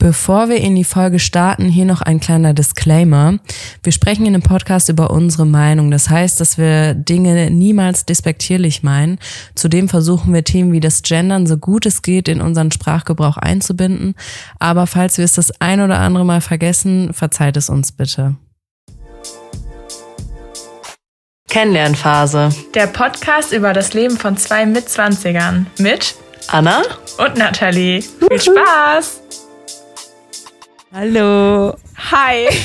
Bevor wir in die Folge starten, hier noch ein kleiner Disclaimer. Wir sprechen in dem Podcast über unsere Meinung. Das heißt, dass wir Dinge niemals despektierlich meinen. Zudem versuchen wir Themen wie das Gendern so gut es geht in unseren Sprachgebrauch einzubinden. Aber falls wir es das ein oder andere Mal vergessen, verzeiht es uns bitte. Kennenlernphase. Der Podcast über das Leben von zwei Mitzwanzigern mit Anna und Nathalie. Viel Spaß! Hallo. Hi.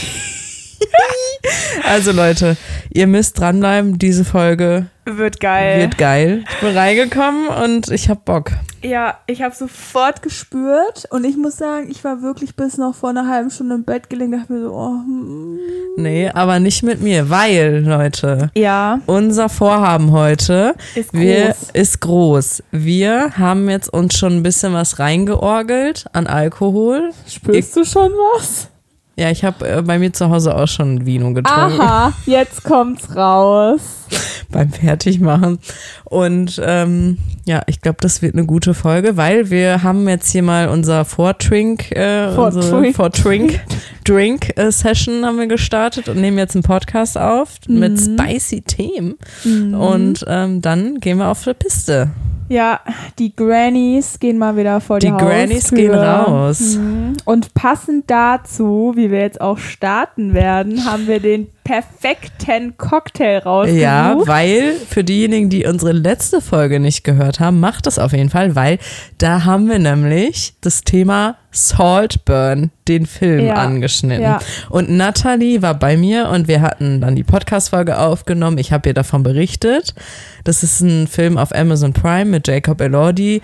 Also Leute, ihr müsst dranbleiben. Diese Folge Wird geil. wird geil. Ich bin reingekommen und ich hab Bock. Ja, ich habe sofort gespürt und ich muss sagen, ich war wirklich bis noch vor einer halben Stunde im Bett gelegen, dachte mir so, oh, hm. Nee, aber nicht mit mir, weil, Leute, ja, unser Vorhaben heute ist wir, groß. ist groß. Wir haben jetzt uns schon ein bisschen was reingeorgelt an Alkohol. Spürst du schon was? Ja, ich habe äh, bei mir zu Hause auch schon Vino getrunken Aha, jetzt kommt's raus. beim Fertigmachen. Und ähm, ja, ich glaube, das wird eine gute Folge, weil wir haben jetzt hier mal unser Vortrink, äh, unsere Vortrink. Vortrink Drink äh, Session haben wir gestartet und nehmen jetzt einen Podcast auf mit spicy Themen. Und ähm, dann gehen wir auf die Piste. Ja, die Grannies gehen mal wieder vor die, Die Grannies gehen raus. Mhm. Und passend dazu, wie wir jetzt auch starten werden, haben wir den perfekten Cocktail rausgesucht. Ja, weil für diejenigen, die unsere letzte Folge nicht gehört haben, macht das auf jeden Fall, weil da haben wir nämlich das Thema Saltburn, den Film, Ja, angeschnitten. ja. Und Natalie war bei mir und wir hatten dann die Podcast-Folge aufgenommen. Ich habe ihr davon berichtet. Das ist ein Film auf Amazon Prime mit Jacob Elordi.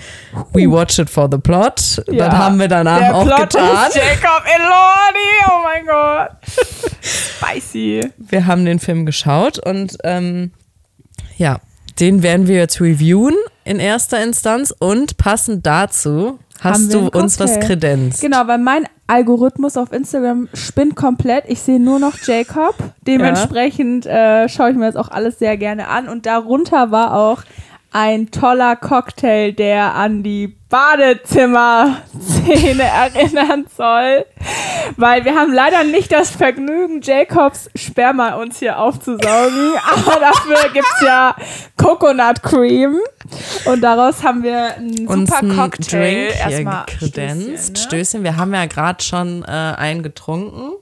We watch it for the plot. Ja. Das haben wir danach Der auch Plot getan. ist Jacob Elordi, oh mein Gott. Spicy. Wir haben den Film geschaut und ähm, ja, den werden wir jetzt reviewen in erster Instanz und passend dazu hast du uns was kredenzt. Genau, weil mein Algorithmus auf Instagram spinnt komplett. Ich sehe nur noch Jacob. Dementsprechend äh, schaue ich mir das auch alles sehr gerne an. Und darunter war auch ein toller Cocktail, der an die Badezimmer-Szene erinnern soll. Weil wir haben leider nicht das Vergnügen, Jacobs Sperma uns hier aufzusaugen. Aber dafür gibt es ja Coconut Cream. Und daraus haben wir einen uns super Cocktail. Drink Erstmal kredenzt. Stößchen, ne? Stößchen. Wir haben ja gerade schon äh, einen getrunken.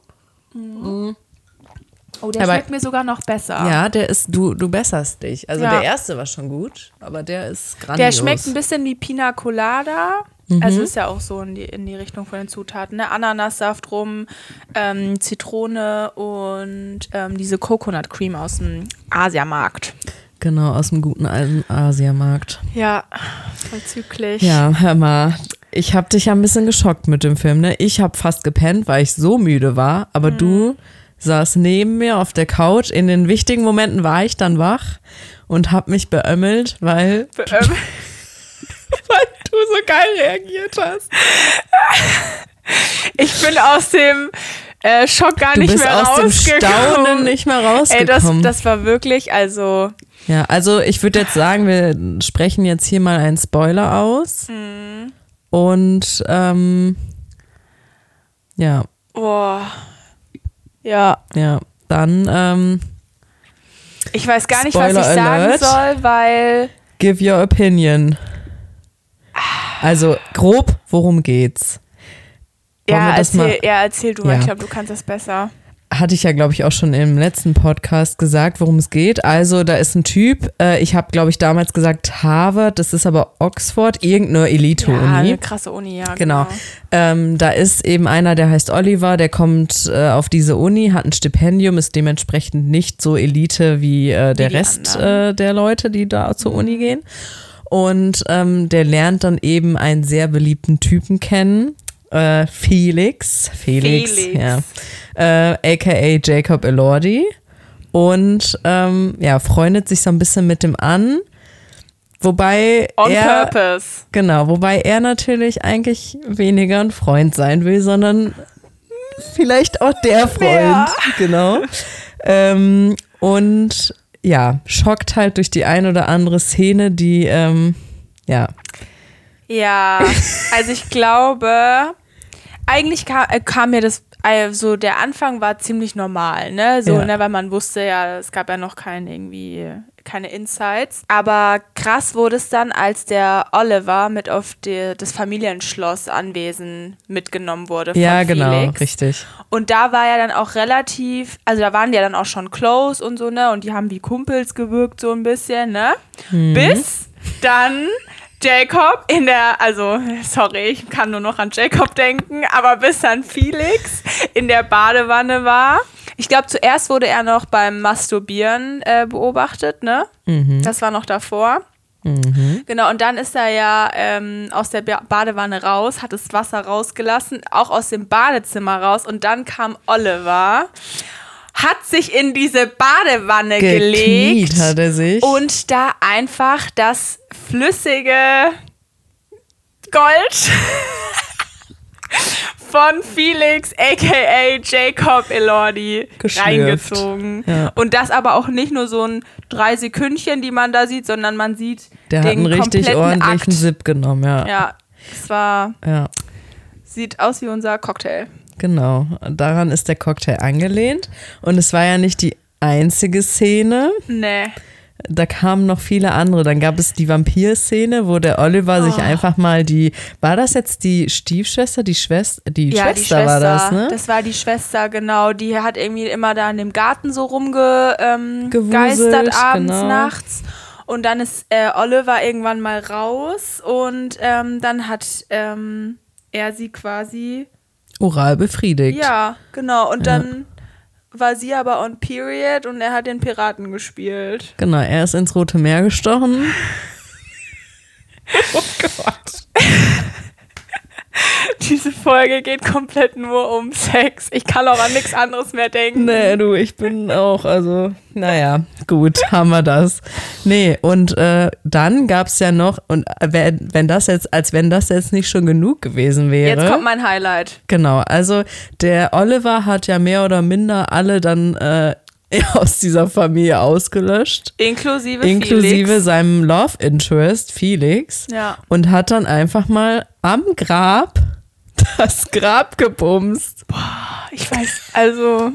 Oh, der Aber- schmeckt mir sogar noch besser. Ja, der ist, du, du besserst dich. Also Ja. der erste war schon gut, aber der ist grandios. Der schmeckt ein bisschen wie Pina Colada. Mhm. Also ist ja auch so in die, in die Richtung von den Zutaten. Ne? Ananassaft rum, ähm, Zitrone und ähm, diese Coconut Cream aus dem Asiamarkt. Genau, aus dem guten alten Asiamarkt. Ja, vollzüglich. Ja, hör mal. Ich habe dich ja ein bisschen geschockt mit dem Film. Ne? Ich habe fast gepennt, weil ich so müde war. Aber Mhm. du saß neben mir auf der Couch. In den wichtigen Momenten war ich dann wach und habe mich beömmelt, weil, Be- ähm, weil du so geil reagiert hast. ich bin aus dem äh, Schock gar Du nicht bist mehr aus dem rausgekommen. Staunen nicht mehr Ey, das, rausgekommen. das war wirklich, also ja, also ich würde jetzt sagen, wir sprechen jetzt hier mal einen Spoiler aus. Mhm. Und ähm, ja, boah. Ja, ja, dann ähm, ich weiß gar nicht, Spoiler was ich sagen alert. soll, weil Give your opinion. Also grob, worum geht's? Wollen ja, erzähl, ja, erzähl du, Ja. ich glaube, du kannst das besser. Hatte ich ja, glaube ich, auch schon im letzten Podcast gesagt, worum es geht. Also, da ist ein Typ, äh, ich habe, glaube ich, damals gesagt Harvard, das ist aber Oxford, irgendeine Ja, Elite-Uni. eine krasse Uni, ja. Genau. Genau. Ähm, da ist eben einer, der heißt Oliver, der kommt äh, auf diese Uni, hat ein Stipendium, ist dementsprechend nicht so Elite wie äh, der Wie Rest äh, der Leute, die da zur Uni gehen. Und ähm, der lernt dann eben einen sehr beliebten Typen kennen, äh, Felix. Felix, Felix. ja. Äh, aka Jacob Elordi. Und ähm, ja, freundet sich so ein bisschen mit dem an. Wobei On er, purpose. Genau, wobei er natürlich eigentlich weniger ein Freund sein will, sondern vielleicht auch der Freund. Ja. Genau. Ähm, und ja, schockt halt durch die ein oder andere Szene, die, ähm, ja, Ja, also ich glaube, eigentlich kam, äh, kam mir das, also der Anfang war ziemlich normal, ne? So, Ja. ne, weil man wusste ja, es gab ja noch kein irgendwie keine Insights. Aber krass wurde es dann, als der Oliver mit auf die, das Familienschloss Anwesen mitgenommen wurde von Ja, genau, Felix. richtig. Und da war ja dann auch relativ, also da waren die ja dann auch schon close und so, ne? Und die haben wie Kumpels gewirkt, so ein bisschen, ne? Bis dann Jacob in der, also, sorry, ich kann nur noch an Jacob denken, aber bis dann Felix in der Badewanne war. Ich glaube, zuerst wurde er noch beim Masturbieren äh, beobachtet, ne? Das war noch davor. Genau, und dann ist er ja ähm, aus der Ba- Badewanne raus, hat das Wasser rausgelassen, auch aus dem Badezimmer raus. Und dann kam Oliver, hat sich in diese Badewanne Gekniet gelegt hat er sich. und da einfach das flüssige Gold von Felix, aka Jacob Elordi, Geschlürft. reingezogen. Ja. Und das aber auch nicht nur so ein drei Sekündchen, die man da sieht, sondern man sieht Der hat den einen richtig kompletten ordentlichen Akt. Sip genommen, ja. ja. Ja, es war, Ja, sieht aus wie unser Cocktail. Genau. Daran ist der Cocktail angelehnt. Und es war ja nicht die einzige Szene. Nee. Da kamen noch viele andere. Dann gab es die Vampir-Szene, wo der Oliver Oh. sich einfach mal die. War das jetzt die Stiefschwester? Die Schwester? Die Ja, Schwester, die Schwester. war das, ne? Das war die Schwester, genau. Die hat irgendwie immer da in dem Garten so rumgegeistert ähm, abends, genau. nachts. Und dann ist äh, Oliver irgendwann mal raus und ähm, dann hat ähm, er sie quasi. Oral befriedigt. Ja, genau. Und dann war sie aber on period und er hat den Piraten gespielt. Genau, er ist ins Rote Meer gestochen. oh Gott. Diese Folge geht komplett nur um Sex. Ich kann auch an nichts anderes mehr denken. Nee, du, ich bin auch, also, naja, gut, haben wir das. Nee, und äh, dann gab es ja noch, und wenn, wenn das jetzt, als wenn das jetzt nicht schon genug gewesen wäre. Jetzt kommt mein Highlight. Genau, also der Oliver hat ja mehr oder minder alle dann äh, aus dieser Familie ausgelöscht. Inklusive, Inklusive Felix. seinem Love Interest, Felix. Ja. Und hat dann einfach mal am Grab das Grab gebumst. Ich weiß, also,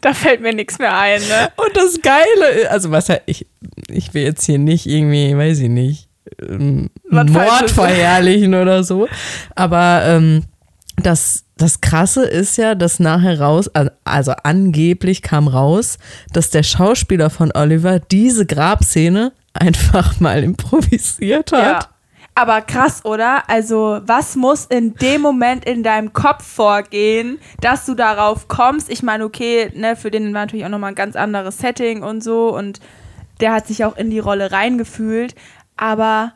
da fällt mir nichts mehr ein, ne? Und das Geile, also was halt, ich, ich will jetzt hier nicht irgendwie, weiß ich nicht, ähm, Mord verherrlichen oder so. Aber ähm, das, das Krasse ist ja, dass nachher raus, also angeblich kam raus, dass der Schauspieler von Oliver diese Grabszene einfach mal improvisiert hat. Ja. Aber krass, oder? Also, was muss in dem Moment in deinem Kopf vorgehen, dass du darauf kommst? Ich meine, okay, ne, für den war natürlich auch nochmal ein ganz anderes Setting und so und der hat sich auch in die Rolle reingefühlt. Aber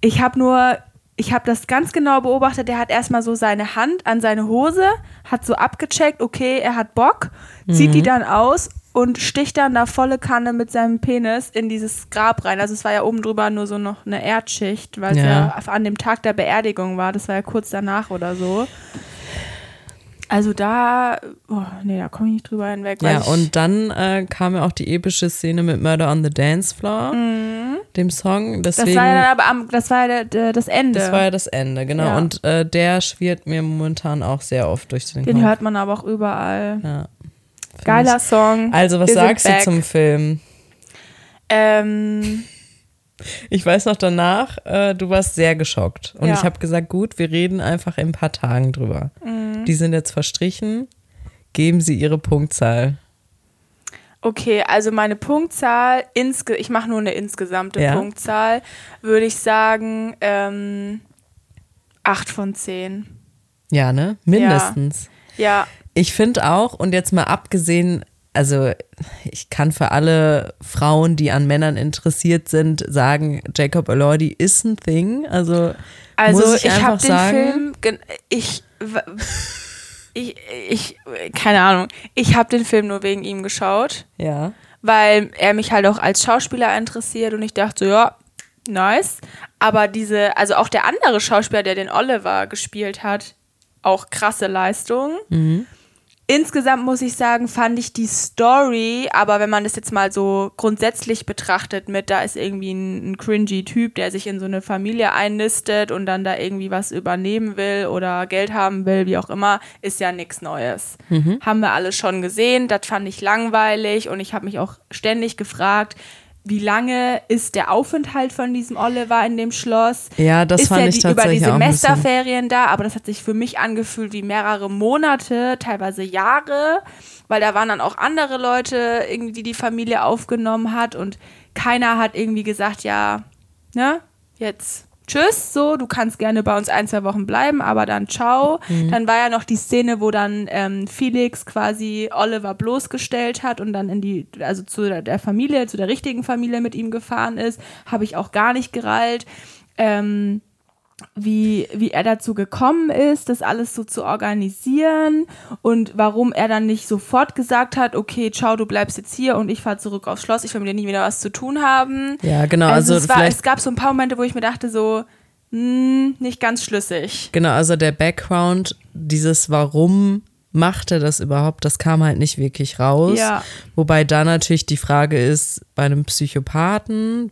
ich habe nur, ich habe das ganz genau beobachtet. Der hat erstmal so seine Hand an seine Hose, hat so abgecheckt, okay, er hat Bock, zieht die dann aus und sticht dann da volle Kanne mit seinem Penis in dieses Grab rein. Also es war ja oben drüber nur so noch eine Erdschicht, weil es Ja. ja an dem Tag der Beerdigung war. Das war ja kurz danach oder so. Also da, oh, nee, da komme ich nicht drüber hinweg. Ja, und dann äh, kam ja auch die epische Szene mit Murder on the Dance Floor, dem Song. Mhm. das Deswegen, war ja dann aber am, das war ja das Ende. das war ja das Ende, genau. Ja. Und äh, der schwirrt mir momentan auch sehr oft durch den, Den Kopf. hört man aber auch überall. Ja. Geiler Song. Also, was Wir sagst du back. zum Film? Ähm, Ich weiß noch danach, äh, du warst sehr geschockt. Und Ja. ich habe gesagt, gut, wir reden einfach in ein paar Tagen drüber. Mhm. Die sind jetzt verstrichen. Geben Sie Ihre Punktzahl. okay, also meine Punktzahl, insge ich mache nur eine insgesamte Ja. Punktzahl, würde ich sagen ähm, 8 von 10. Ja, ne? Mindestens. Ja, Ich finde auch, und jetzt mal abgesehen, also ich kann für alle Frauen, die an Männern interessiert sind, sagen, Jacob Elordi ist ein Thing. Also, also muss ich, ich, habe den sagen. Film, gen- ich, ich, ich, keine Ahnung, ich habe den Film nur wegen ihm geschaut. Ja. weil er mich halt auch als Schauspieler interessiert und ich dachte so, ja, nice. Aber diese, also auch der andere Schauspieler, der den Oliver gespielt hat, auch krasse Leistung. Insgesamt muss ich sagen, fand ich die Story, aber wenn man das jetzt mal so grundsätzlich betrachtet mit, da ist irgendwie ein, ein cringy Typ, der sich in so eine Familie einnistet und dann da irgendwie was übernehmen will oder Geld haben will, wie auch immer, ist ja nichts Neues. Haben wir alle schon gesehen, das fand ich langweilig und ich habe mich auch ständig gefragt, wie lange ist der Aufenthalt von diesem Oliver in dem Schloss? Ja, das ist fand er ich die, über die tatsächlich ein bisschen- Semesterferien da, aber das hat sich für mich angefühlt wie mehrere Monate, teilweise Jahre, weil da waren dann auch andere Leute, irgendwie, die die Familie aufgenommen hat und keiner hat irgendwie gesagt, ja, ne, jetzt tschüss, so, du kannst gerne bei uns ein, zwei Wochen bleiben, aber dann ciao. Mhm. Dann war ja noch die Szene, wo dann ähm, Felix quasi Oliver bloßgestellt hat und dann in die, also zu der, Familie, zu der richtigen Familie mit ihm gefahren ist, habe ich auch gar nicht gereilt. Ähm, wie, wie er dazu gekommen ist, das alles so zu organisieren und warum er dann nicht sofort gesagt hat, okay, ciao, du bleibst jetzt hier und ich fahre zurück aufs Schloss, ich will mit dir nie wieder was zu tun haben. Ja, genau. Also, es, war, es gab so ein paar Momente, wo ich mir dachte, so, hm, nicht ganz schlüssig. Genau, also der Background, dieses Warum macht er das überhaupt, das kam halt nicht wirklich raus. Ja. Wobei da natürlich die Frage ist, bei einem Psychopathen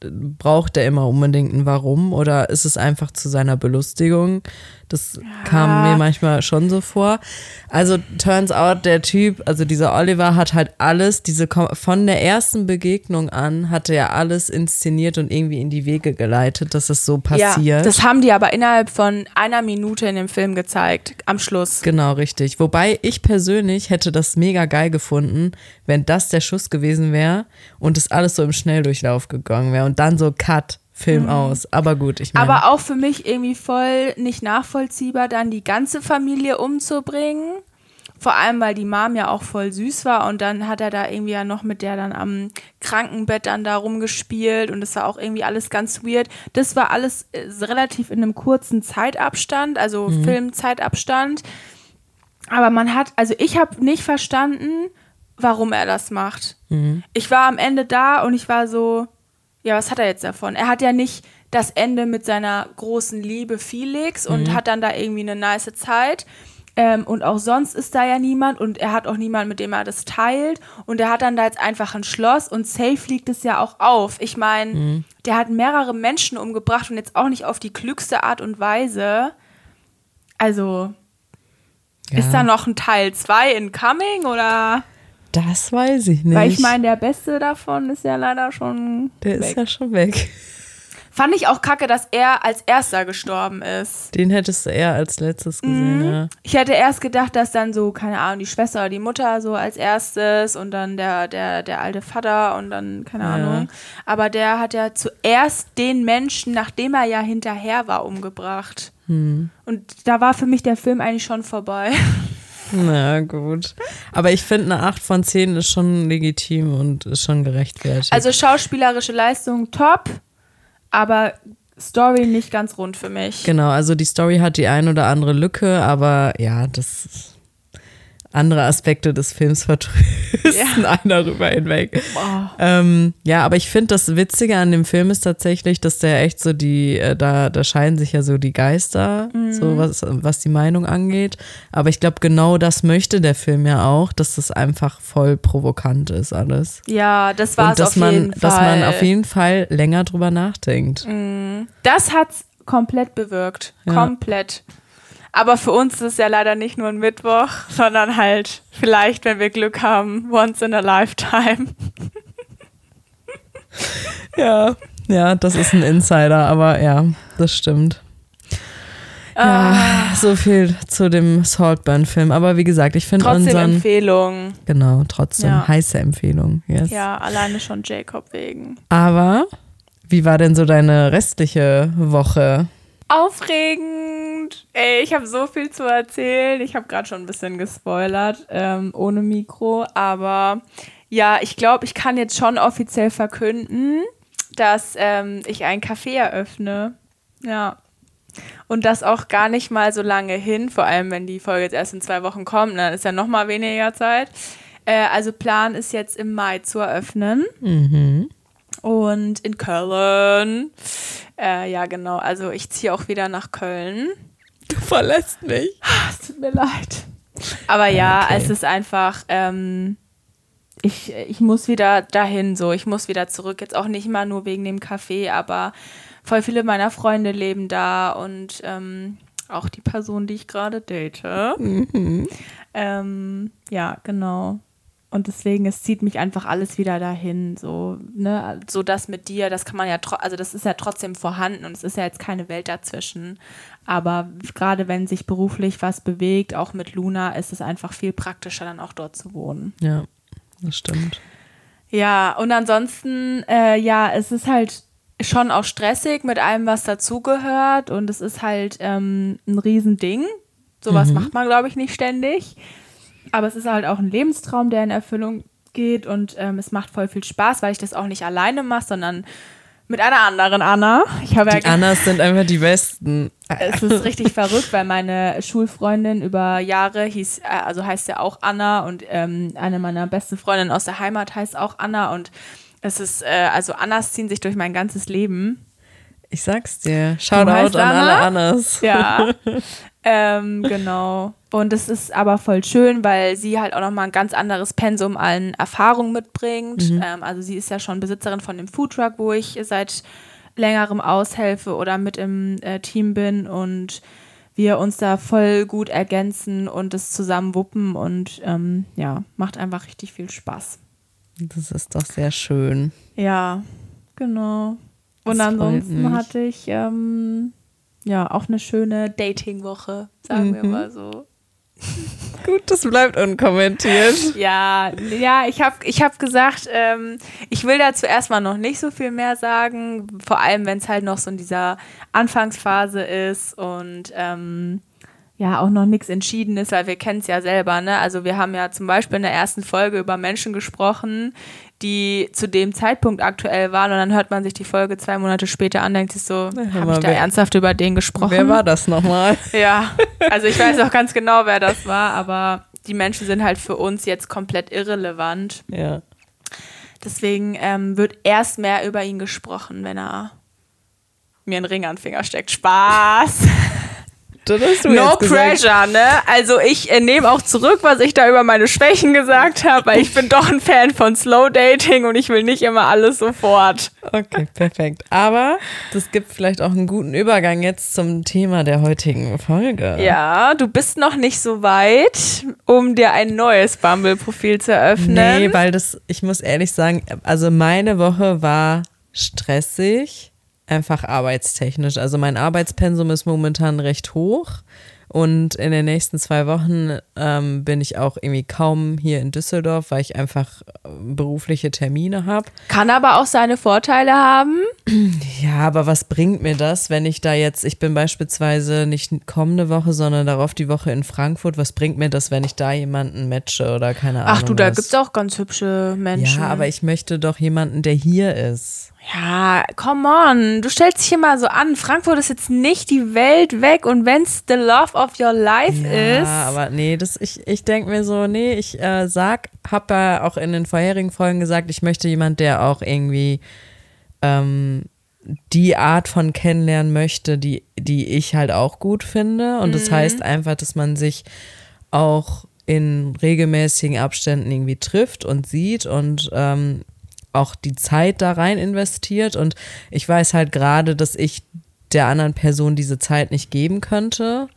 braucht er immer unbedingt ein Warum oder ist es einfach zu seiner Belustigung? Das kam mir manchmal schon so vor. Also turns out, der Typ, also dieser Oliver hat halt alles, diese von der ersten Begegnung an hatte er alles inszeniert und irgendwie in die Wege geleitet, dass es so passiert. Ja, das haben die aber innerhalb von einer Minute in dem Film gezeigt, am Schluss. Genau, richtig. Wobei ich persönlich hätte das mega geil gefunden, wenn das der Schuss gewesen wäre und es alles so im Schnelldurchlauf gegangen wäre und dann so Cut, Film aus. Aber gut, ich meine. Mhm. Aber auch für mich irgendwie voll nicht nachvollziehbar, dann die ganze Familie umzubringen. Vor allem, weil die Mom ja auch voll süß war und dann hat er da irgendwie ja noch mit der dann am Krankenbett dann da rumgespielt und das war auch irgendwie alles ganz weird. Das war alles äh, relativ in einem kurzen Zeitabstand, also Filmzeitabstand. Aber man hat, also ich habe nicht verstanden, warum er das macht. Ich war am Ende da und ich war so, ja, was hat er jetzt davon? Er hat ja nicht das Ende mit seiner großen Liebe Felix und hat dann da irgendwie eine nice Zeit. Ähm, und auch sonst ist da ja niemand und er hat auch niemanden, mit dem er das teilt. Und er hat dann da jetzt einfach ein Schloss und safe liegt es ja auch auf. Ich meine, der hat mehrere Menschen umgebracht und jetzt auch nicht auf die klügste Art und Weise. Also, ist Ja. da noch ein Teil 2 incoming oder? Das weiß ich nicht. Weil ich meine, der beste davon ist ja leider schon. der weg. ist ja schon weg. Fand ich auch kacke, dass er als erster gestorben ist. Den hättest du eher als letztes gesehen, ja. Ich hätte erst gedacht, dass dann so, keine Ahnung, die Schwester oder die Mutter so als erstes und dann der, der, der alte Vater und dann, keine Ja. Ahnung. Aber der hat ja zuerst den Menschen, nachdem er ja hinterher war, umgebracht. Hm. Und da war für mich der Film eigentlich schon vorbei. Na gut. Aber ich finde, eine 8 von 10 ist schon legitim und ist schon gerechtfertigt. Also schauspielerische Leistung top, aber Story nicht ganz rund für mich. Genau, also die Story hat die ein oder andere Lücke, aber ja, das andere Aspekte des Films vertrösten einen darüber hinweg. Ähm, ja, aber ich finde, das Witzige an dem Film ist tatsächlich, dass der echt so die, äh, da, da scheiden sich ja so die Geister, so was, was die Meinung angeht. Aber ich glaube, genau das möchte der Film ja auch, dass das einfach voll provokant ist alles. Ja, das war es auf man, jeden Fall. dass man auf jeden Fall länger drüber nachdenkt. Das hat's komplett bewirkt. Ja. Komplett. Aber für uns ist es ja leider nicht nur ein Mittwoch, sondern halt vielleicht, wenn wir Glück haben, once in a lifetime. Ja, ja, das ist ein Insider, aber ja, das stimmt. Ja, Ah. so viel zu dem Saltburn-Film. Aber wie gesagt, ich finde Trotzdem unseren. Empfehlung. Genau, trotzdem Ja. heiße Empfehlung. Yes. Ja, alleine schon Jacob wegen. Aber wie war denn so deine restliche Woche? Aufregend. Ey, ich habe so viel zu erzählen. Ich habe gerade schon ein bisschen gespoilert, ähm, ohne Mikro. Aber ja, ich glaube, ich kann jetzt schon offiziell verkünden, dass ähm, ich ein Café eröffne. Ja. Und das auch gar nicht mal so lange hin, vor allem wenn die Folge jetzt erst in zwei Wochen kommt, dann ist ja noch mal weniger Zeit. Äh, also Plan ist jetzt im Mai zu eröffnen. Und in Köln. Äh, ja, genau. Also ich ziehe auch wieder nach Köln. Du verlässt mich. Es tut mir leid. Aber ja, Okay. es ist einfach, ähm, ich, ich muss wieder dahin, so, ich muss wieder zurück. Jetzt auch nicht mal nur wegen dem Café, aber voll viele meiner Freunde leben da und ähm, auch die Person, die ich gerade date. Ähm, ja, genau. Und deswegen, es zieht mich einfach alles wieder dahin. So, ne, so das mit dir, das kann man ja, tro- also das ist ja trotzdem vorhanden und es ist ja jetzt keine Welt dazwischen. Aber gerade wenn sich beruflich was bewegt, auch mit Luna, ist es einfach viel praktischer, dann auch dort zu wohnen. Ja, das stimmt. Ja, und ansonsten, äh, ja, es ist halt schon auch stressig mit allem, was dazugehört. Und es ist halt ähm, ein Riesending. Sowas macht man, glaube ich, nicht ständig. Aber es ist halt auch ein Lebenstraum, der in Erfüllung geht. Und ähm, es macht voll viel Spaß, weil ich das auch nicht alleine mache, sondern mit einer anderen Anna. Ich habe ja Die Annas sind einfach die Besten. es ist richtig verrückt, weil meine Schulfreundin über Jahre hieß, äh, also heißt ja auch Anna und ähm, eine meiner besten Freundinnen aus der Heimat heißt auch Anna und es ist, äh, also Annas ziehen sich durch mein ganzes Leben. Ich sag's dir. Shoutout an alle Anna? Annas. Ja. ähm, genau. Und es ist aber voll schön, weil sie halt auch nochmal ein ganz anderes Pensum an Erfahrung mitbringt. Ähm, also sie ist ja schon Besitzerin von dem Foodtruck, wo ich seit längerem aushelfe oder mit im äh, Team bin und wir uns da voll gut ergänzen und es zusammen wuppen und ähm, ja, macht einfach richtig viel Spaß. Das ist doch sehr schön. Ja, genau. Das Und freut ansonsten hatte ich ähm, ja auch eine schöne Dating-Woche, sagen wir Mhm. mal so. Gut, das bleibt unkommentiert. Ja, ja, ich habe ich hab gesagt, ähm, ich will dazu erstmal noch nicht so viel mehr sagen, vor allem wenn es halt noch so in dieser Anfangsphase ist und ähm, ja auch noch nichts entschieden ist, weil wir kennen es ja selber, ne? Also wir haben ja zum Beispiel in der ersten Folge über Menschen gesprochen, die zu dem Zeitpunkt aktuell waren und dann hört man sich die Folge zwei Monate später an, denkt sich so, hör habe ich da wer- ernsthaft über den gesprochen? Wer war das nochmal? Ja, also ich weiß auch ganz genau, wer das war, aber die Menschen sind halt für uns jetzt komplett irrelevant. Ja. Deswegen ähm, wird erst mehr über ihn gesprochen, wenn er mir einen Ring an den Finger steckt. Spaß! Das hast du No jetzt gesagt. pressure, ne? Also ich äh, nehme auch zurück, was ich da über meine Schwächen gesagt habe, weil ich bin doch ein Fan von Slow Dating und ich will nicht immer alles sofort. Okay, perfekt. Aber das gibt vielleicht auch einen guten Übergang jetzt zum Thema der heutigen Folge. Ja, du bist noch nicht so weit, um dir ein neues Bumble-Profil zu eröffnen. Nee, weil das, ich muss ehrlich sagen, also meine Woche war stressig, einfach arbeitstechnisch. Also mein Arbeitspensum ist momentan recht hoch und in den nächsten zwei Wochen ähm, bin ich auch irgendwie kaum hier in Düsseldorf, weil ich einfach äh, berufliche Termine habe. Kann aber auch seine Vorteile haben. Ja, aber was bringt mir das, wenn ich da jetzt, ich bin beispielsweise nicht kommende Woche, sondern darauf die Woche in Frankfurt, was bringt mir das, wenn ich da jemanden matche oder keine Ahnung Ach du, da was? gibt's auch ganz hübsche Menschen. Ja, aber ich möchte doch jemanden, der hier ist. Ja, come on. Du stellst dich hier mal so an. Frankfurt ist jetzt nicht die Welt weg und wenn's the love of your life Ja, ist. aber nee, das, ich, ich denke mir so, nee, ich äh, sag, hab ja auch in den vorherigen Folgen gesagt, ich möchte jemand, der auch irgendwie ähm, die Art von kennenlernen möchte, die, die ich halt auch gut finde. Und das heißt einfach, dass man sich auch in regelmäßigen Abständen irgendwie trifft und sieht und ähm, auch die Zeit da rein investiert. Und ich weiß halt gerade, dass ich der anderen Person diese Zeit nicht geben könnte.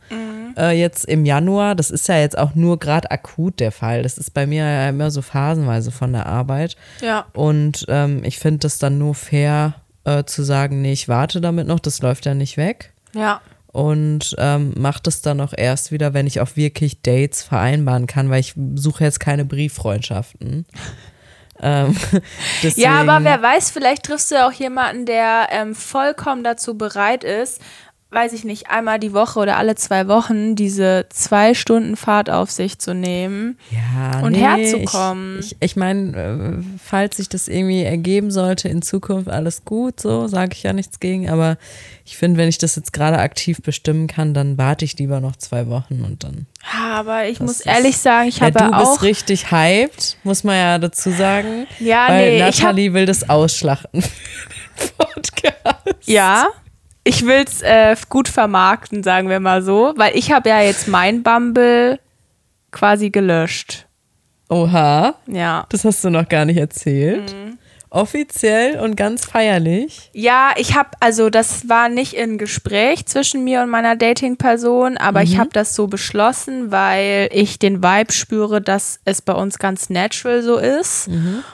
Äh, jetzt im Januar, das ist ja jetzt auch nur gerade akut der Fall. Das ist bei mir ja immer so phasenweise von der Arbeit. Ja. Und ähm, ich finde das dann nur fair äh, zu sagen, nee, ich warte damit noch, das läuft ja nicht weg. Ja. Und ähm, mache das dann auch erst wieder, wenn ich auch wirklich Dates vereinbaren kann, weil ich suche jetzt keine Brieffreundschaften. Ähm, Ja, aber wer weiß, vielleicht triffst du ja auch jemanden, der ähm, vollkommen dazu bereit ist, weiß ich nicht, einmal die Woche oder alle zwei Wochen diese zwei Stunden Fahrt auf sich zu nehmen. ja, und nee, herzukommen. Ich, ich, ich meine, äh, falls sich das irgendwie ergeben sollte in Zukunft, alles gut, so sage ich ja nichts gegen. Aber ich finde, wenn ich das jetzt gerade aktiv bestimmen kann, dann warte ich lieber noch zwei Wochen und dann. Ja, aber ich muss ehrlich sagen, ich Ja, habe du ja bist auch. richtig hyped, muss man ja dazu sagen. Ja, weil nee, ich hab- Nathalie will das ausschlachten für den Podcast. Ja, ich will's äh, gut vermarkten, sagen wir mal so, weil ich habe ja jetzt mein Bumble quasi gelöscht. Oha, Ja. das hast du noch gar nicht erzählt. Mhm. Offiziell und ganz feierlich. Ja, ich habe, also das war nicht im Gespräch zwischen mir und meiner Dating-Person, aber ich habe das so beschlossen, weil ich den Vibe spüre, dass es bei uns ganz natural so ist.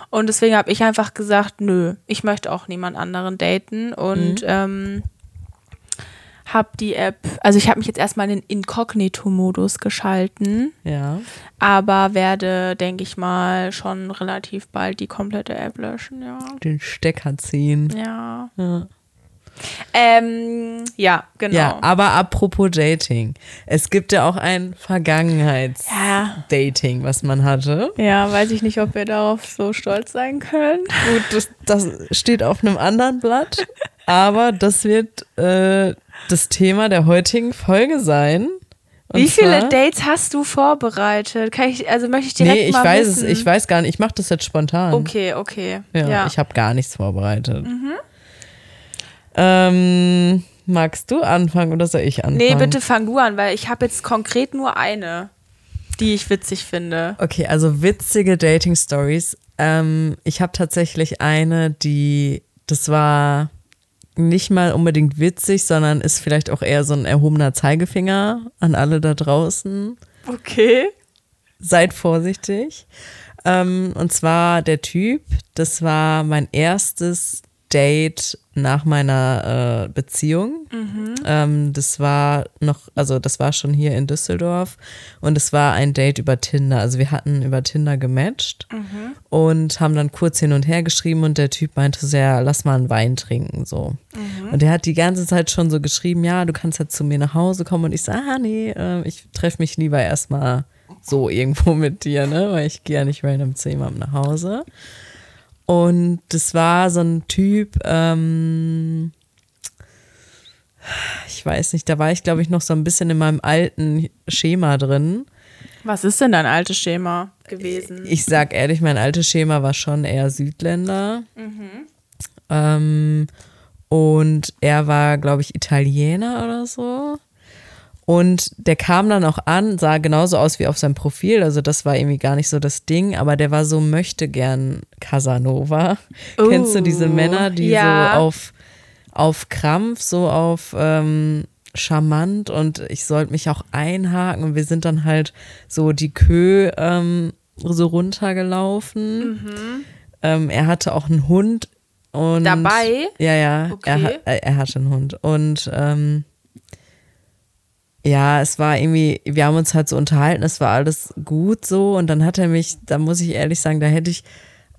Und deswegen habe ich einfach gesagt, nö, ich möchte auch niemand anderen daten und ähm, habe die App, also ich habe mich jetzt erstmal in den Inkognito-Modus geschalten, Ja. aber werde, denke ich mal, schon relativ bald die komplette App löschen, ja. Den Stecker ziehen. Ja. Ja. Ähm, ja, genau. Ja, aber apropos Dating. Es gibt ja auch ein Vergangenheits-Dating, Ja. was man hatte. Ja, weiß ich nicht, ob wir darauf so stolz sein können. Gut, das, das steht auf einem anderen Blatt, aber das wird äh, das Thema der heutigen Folge sein. Und Wie viele Dates hast du vorbereitet? Kann ich, also möchte ich direkt Nee, ich mal weiß wissen. es, ich weiß gar nicht, ich mache das jetzt spontan. Okay, okay. Ja, Ja. ich habe gar nichts vorbereitet. Mhm. Ähm, magst du anfangen oder soll ich anfangen? nee, bitte fang du an, weil ich habe jetzt konkret nur eine, die ich witzig finde. Okay, also witzige Dating-Stories. Ähm, ich habe tatsächlich eine, die, das war nicht mal unbedingt witzig, sondern ist vielleicht auch eher so ein erhobener Zeigefinger an alle da draußen. Okay. Seid vorsichtig. Ähm, und zwar der Typ, das war mein erstes Date nach meiner äh, Beziehung. Ähm, das war noch, also das war schon hier in Düsseldorf und es war ein Date über Tinder. Also wir hatten über Tinder gematcht und haben dann kurz hin und her geschrieben und der Typ meinte ja, lass mal einen Wein trinken, so. Und er hat die ganze Zeit schon so geschrieben, ja, du kannst jetzt zu mir nach Hause kommen und ich so, ah, nee, äh, ich treffe mich lieber erstmal so irgendwo mit dir, ne, weil ich gehe ja nicht random zu jemandem nach Hause. Und das war so ein Typ, ähm, ich weiß nicht, da war ich, glaube ich, noch so ein bisschen in meinem alten Schema drin. Was ist denn dein altes Schema gewesen? Ich sag ehrlich, mein altes Schema war schon eher Südländer. Ähm, und er war, glaube ich, Italiener oder so. Und der kam dann auch an, sah genauso aus wie auf seinem Profil. Also das war irgendwie gar nicht so das Ding, aber der war so möchte gern Casanova. Kennst du diese Männer, die ja. so auf, auf Krampf, so auf ähm, charmant und ich sollte mich auch einhaken und wir sind dann halt so die Kö ähm, so runtergelaufen. Ähm, er hatte auch einen Hund und Dabei? Ja, ja, er, Okay. er, er hatte einen Hund und ähm, ja, es war irgendwie, wir haben uns halt so unterhalten, es war alles gut so und dann hat er mich, da muss ich ehrlich sagen, da hätte ich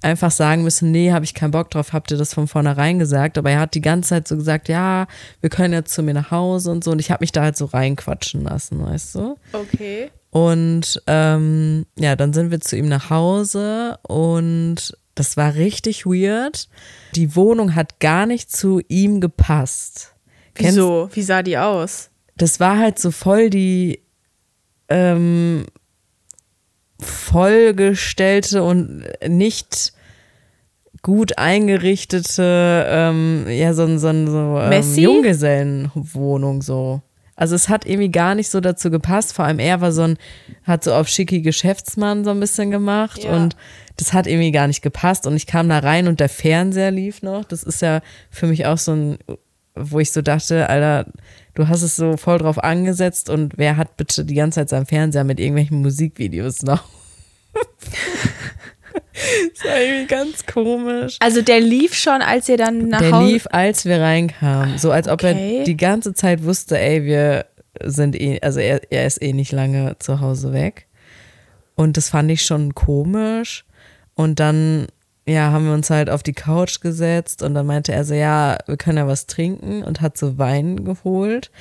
einfach sagen müssen, nee, habe ich keinen Bock drauf, habt ihr das von vornherein gesagt, aber er hat die ganze Zeit so gesagt, ja, wir können jetzt zu mir nach Hause und so und ich habe mich da halt so reinquatschen lassen, weißt du? Okay. Und ähm, ja, dann sind wir zu ihm nach Hause und das war richtig weird. Die Wohnung hat gar nicht zu ihm gepasst. Kennst- Wieso? Wie sah die aus? Das war halt so voll die ähm, vollgestellte und nicht gut eingerichtete, ähm, ja, so, ein- so, ein- so ähm? Junggesellenwohnung so. Also es hat irgendwie gar nicht so dazu gepasst. Vor allem er war so ein, hat so auf schicki Geschäftsmann so ein bisschen gemacht Ja. und das hat irgendwie gar nicht gepasst. Und ich kam da rein und der Fernseher lief noch. Das ist ja für mich auch so ein, wo ich so dachte, Alter, du hast es so voll drauf angesetzt und wer hat bitte die ganze Zeit seinen Fernseher mit irgendwelchen Musikvideos noch? das war irgendwie ganz komisch. Also der lief schon, als ihr dann nach Der Hause... lief, als wir reinkamen. So als ob Okay. er die ganze Zeit wusste, ey, wir sind eh, also er, er ist eh nicht lange zu Hause weg. Und das fand ich schon komisch. Und dann, ja, haben wir uns halt auf die Couch gesetzt und dann meinte er so, ja, wir können ja was trinken und hat so Wein geholt.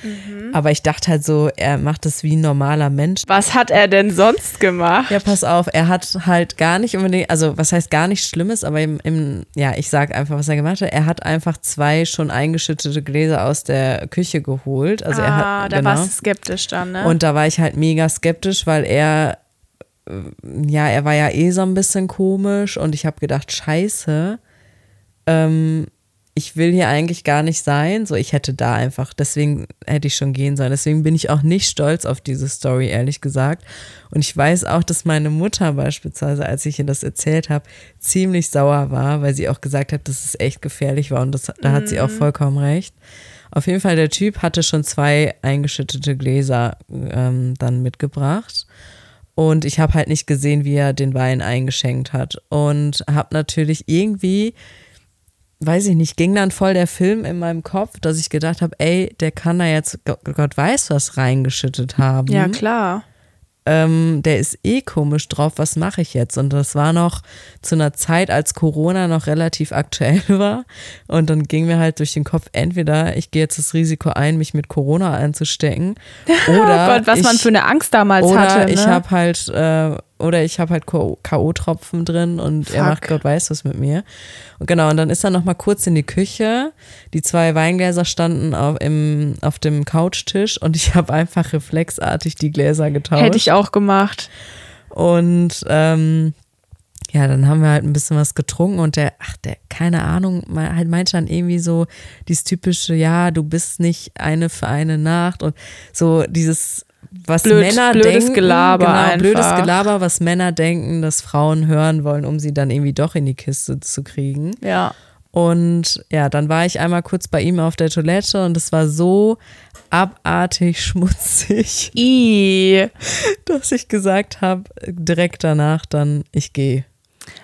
Aber ich dachte halt so, er macht das wie ein normaler Mensch. Was hat er denn sonst gemacht? Ja, pass auf, er hat halt gar nicht unbedingt, also was heißt gar nichts Schlimmes, aber im, im ja, ich sag einfach, was er gemacht hat. Er hat einfach zwei schon eingeschüttete Gläser aus der Küche geholt. Also er ah, hat, da genau. warst du skeptisch dann, ne? Und da war ich halt mega skeptisch, weil er, ja, er war ja eh so ein bisschen komisch und ich habe gedacht, scheiße, ähm, ich will hier eigentlich gar nicht sein. So, ich hätte da einfach, deswegen hätte ich schon gehen sollen. Deswegen bin ich auch nicht stolz auf diese Story, ehrlich gesagt. Und ich weiß auch, dass meine Mutter beispielsweise, als ich ihr das erzählt habe, ziemlich sauer war, weil sie auch gesagt hat, dass es echt gefährlich war. Und das, da hat sie auch vollkommen recht. Auf jeden Fall, der Typ hatte schon zwei eingeschüttete Gläser ähm, dann mitgebracht. Und ich habe halt nicht gesehen, wie er den Wein eingeschenkt hat. Und habe natürlich irgendwie weiß ich nicht, ging dann voll der Film in meinem Kopf, dass ich gedacht habe, ey, der kann da jetzt Gott weiß was reingeschüttet haben. Ja, klar ähm, der ist eh komisch drauf, was mache ich jetzt? Und das war noch zu einer Zeit, als Corona noch relativ aktuell war. Und dann ging mir halt durch den Kopf, entweder ich gehe jetzt das Risiko ein, mich mit Corona einzustecken. Oder oh Gott, was ich, man für eine Angst damals oder hatte. Ne? ich habe halt äh, oder ich habe halt K.O.-Tropfen drin und Fuck. er macht Gott weiß was mit mir. Und genau, und dann ist er noch mal kurz in die Küche. Die zwei Weingläser standen auf, im, auf dem Couchtisch und ich habe einfach reflexartig die Gläser getauscht. Hätte ich auch gemacht. Und ähm, ja, dann haben wir halt ein bisschen was getrunken und der, ach, der, keine Ahnung, halt meinte dann irgendwie so dieses typische, ja, du bist nicht eine für eine Nacht und so dieses was Blöd, Männer blödes denken, Gelaber genau, einfach. blödes Gelaber, was Männer denken, dass Frauen hören wollen, um sie dann irgendwie doch in die Kiste zu kriegen. Ja. Und ja, dann war ich einmal kurz bei ihm auf der Toilette und es war so abartig schmutzig, I. dass ich gesagt habe, direkt danach dann, ich gehe.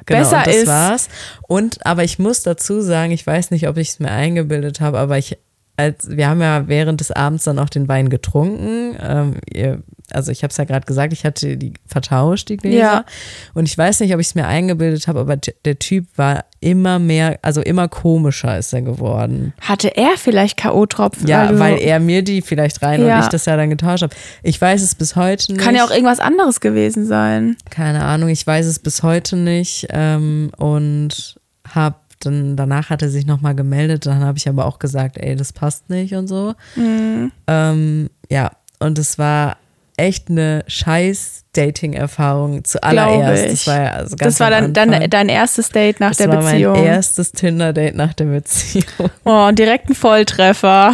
Genau, Besser und das ist. war's. Und aber ich muss dazu sagen, ich weiß nicht, ob ich es mir eingebildet habe, aber ich als wir haben ja während des Abends dann auch den Wein getrunken. Ähm, ihr, also ich habe es ja gerade gesagt, ich hatte die vertauscht, die Gläser. Ja. Und ich weiß nicht, ob ich es mir eingebildet habe, aber der Typ war immer mehr, also immer komischer ist er geworden. Hatte er vielleicht K.O.-Tropfen? Ja, weil, weil, er mir die vielleicht rein Ja. und ich das ja dann getauscht habe. Ich weiß es bis heute nicht. Kann ja auch irgendwas anderes gewesen sein. Keine Ahnung, ich weiß es bis heute nicht ähm, und habe dann danach hat er sich nochmal gemeldet, dann habe ich aber auch gesagt, ey, das passt nicht und so. Mhm. Ähm, ja, und es war echt eine scheiß Dating-Erfahrung zuallererst. Das war ja also ganz Das war dann, dann dein erstes Date nach das der war Beziehung. mein erstes Tinder-Date nach der Beziehung. Oh, direkt ein Volltreffer.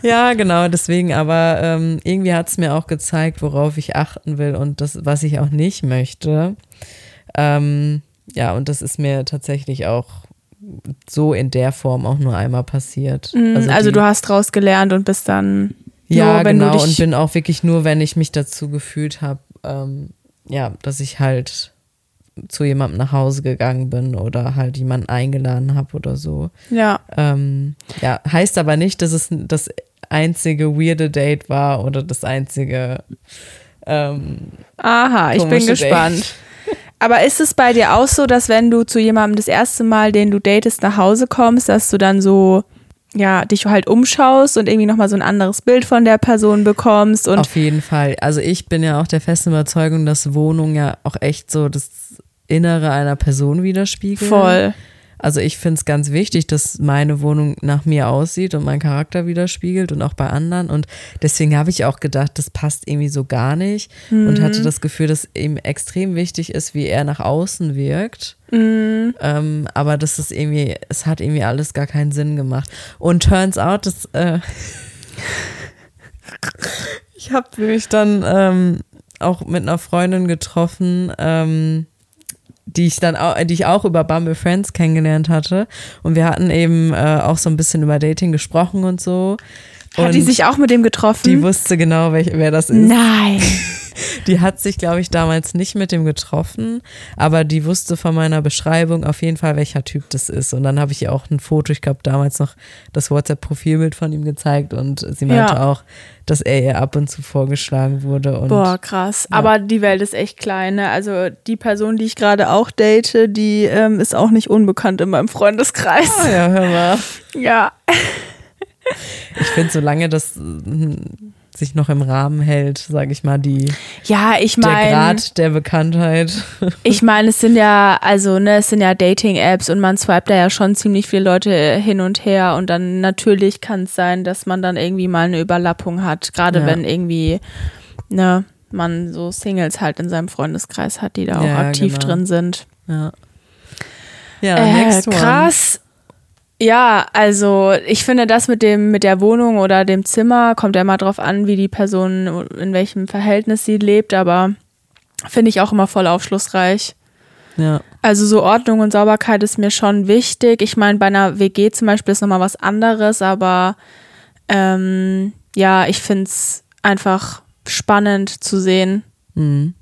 Ja, genau, deswegen, aber ähm, irgendwie hat es mir auch gezeigt, worauf ich achten will und das, was ich auch nicht möchte. Ähm, ja, und das ist mir tatsächlich auch so in der Form auch nur einmal passiert. Also, also die- du hast draus gelernt und bist dann ja, nur, wenn genau, und bin auch wirklich nur, wenn ich mich dazu gefühlt habe, ähm, ja, dass ich halt zu jemandem nach Hause gegangen bin oder halt jemanden eingeladen habe oder so. ja Ähm, ja, heißt aber nicht, dass es das einzige weirde Date war oder das einzige. Ähm, Aha, ich bin gespannt. Aber ist es bei dir auch so, dass wenn du zu jemandem das erste Mal, den du datest, nach Hause kommst, dass du dann so, ja, dich halt umschaust und irgendwie nochmal so ein anderes Bild von der Person bekommst und auf jeden Fall. Also ich bin ja auch der festen Überzeugung, dass Wohnung ja auch echt so das Innere einer Person widerspiegelt. voll. Also ich finde es ganz wichtig, dass meine Wohnung nach mir aussieht und meinen Charakter widerspiegelt und auch bei anderen. Und deswegen habe ich auch gedacht, das passt irgendwie so gar nicht. Und hatte das Gefühl, dass ihm extrem wichtig ist, wie er nach außen wirkt. Ähm, aber das ist irgendwie, es hat irgendwie alles gar keinen Sinn gemacht. Und turns out, dass äh, ich habe mich dann ähm, auch mit einer Freundin getroffen, ähm, die ich dann auch, die ich auch über Bumble Friends kennengelernt hatte. Und wir hatten eben äh, auch so ein bisschen über Dating gesprochen und so. Hat und die sich auch mit dem getroffen? die wusste genau, welch, wer das ist. Nein. Die hat sich, glaube ich, damals nicht mit dem getroffen, aber die wusste von meiner Beschreibung auf jeden Fall, welcher Typ das ist. Und dann habe ich ihr auch ein Foto, ich glaube, damals noch das WhatsApp-Profilbild von ihm gezeigt und sie meinte Ja. auch, dass er ihr ab und zu vorgeschlagen wurde. Und Boah, krass. Aber die Welt ist echt klein. Ne? Also die Person, die ich gerade auch date, die ähm, ist auch nicht unbekannt in meinem Freundeskreis. Ah ja, hör mal. Ja. Ich finde, solange das mm, sich noch im Rahmen hält, sage ich mal, die, Ja, ich der meine, Grad der Bekanntheit. ich meine, es sind ja, also, ne, es sind ja Dating-Apps und man swipet da ja schon ziemlich viele Leute hin und her und dann natürlich kann es sein, dass man dann irgendwie mal eine Überlappung hat. Gerade Ja. wenn irgendwie, ne, man so Singles halt in seinem Freundeskreis hat, die da auch Ja, aktiv genau. drin sind. Ja, ja Äh, krass. Ja, also ich finde das mit dem mit der Wohnung oder dem Zimmer kommt ja immer drauf an, wie die Person in welchem Verhältnis sie lebt, aber finde ich auch immer voll aufschlussreich. Ja. Also so Ordnung und Sauberkeit ist mir schon wichtig. Ich meine, bei einer WG zum Beispiel ist nochmal was anderes, aber ähm, ja, ich finde es einfach spannend zu sehen. Mhm.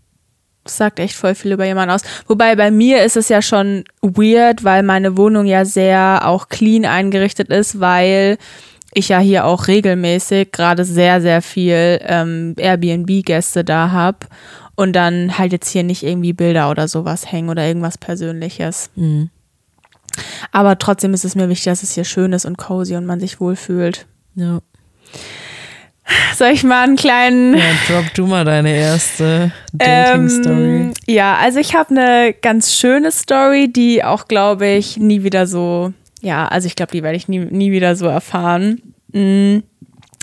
Das sagt echt voll viel über jemanden aus. Wobei bei mir ist es ja schon weird, weil meine Wohnung ja sehr auch clean eingerichtet ist, weil ich ja hier auch regelmäßig gerade sehr, sehr viel ähm, Airbnb-Gäste da habe und dann halt jetzt hier nicht irgendwie Bilder oder sowas hängen oder irgendwas Persönliches. Mhm. Aber trotzdem ist es mir wichtig, dass es hier schön ist und cozy und man sich wohlfühlt. Ja. Soll ich mal einen kleinen. ja, drop du mal deine erste Dating-Story. Ähm, ja, also ich habe eine ganz schöne Story, die auch, glaube ich, nie wieder so. Ja, also ich glaube, die werde ich nie, nie wieder so erfahren. Mm.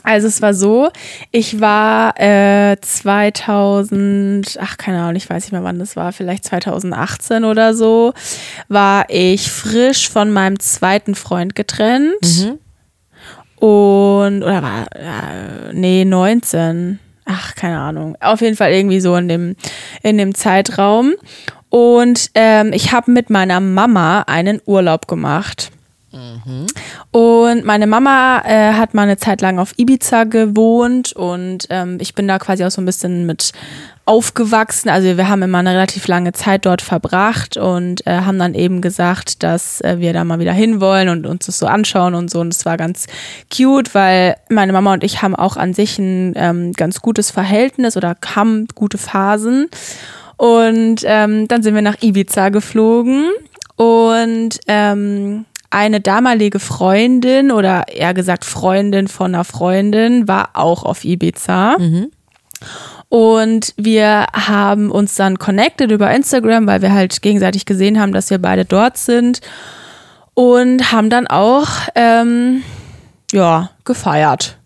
Also es war so, ich war äh, 2000, ach keine Ahnung, ich weiß nicht mehr wann das war, vielleicht 2018 oder so, war ich frisch von meinem zweiten Freund getrennt. Mhm. Und, oder war, ja, nee, 19. Ach, keine Ahnung. Auf jeden Fall irgendwie so in dem, in dem Zeitraum. Und ähm, ich habe mit meiner Mama einen Urlaub gemacht. Und meine Mama äh, hat mal eine Zeit lang auf Ibiza gewohnt und ähm, ich bin da quasi auch so ein bisschen mit aufgewachsen. Also wir haben immer eine relativ lange Zeit dort verbracht und äh, haben dann eben gesagt, dass äh, wir da mal wieder hinwollen und uns das so anschauen und so. Und es war ganz cute, weil meine Mama und ich haben auch an sich ein ähm, ganz gutes Verhältnis oder haben gute Phasen. Und ähm, dann sind wir nach Ibiza geflogen und ähm, eine damalige Freundin oder eher gesagt Freundin von einer Freundin war auch auf Ibiza. Und wir haben uns dann connected über Instagram, weil wir halt gegenseitig gesehen haben, dass wir beide dort sind. Und haben dann auch, ähm, ja, gefeiert.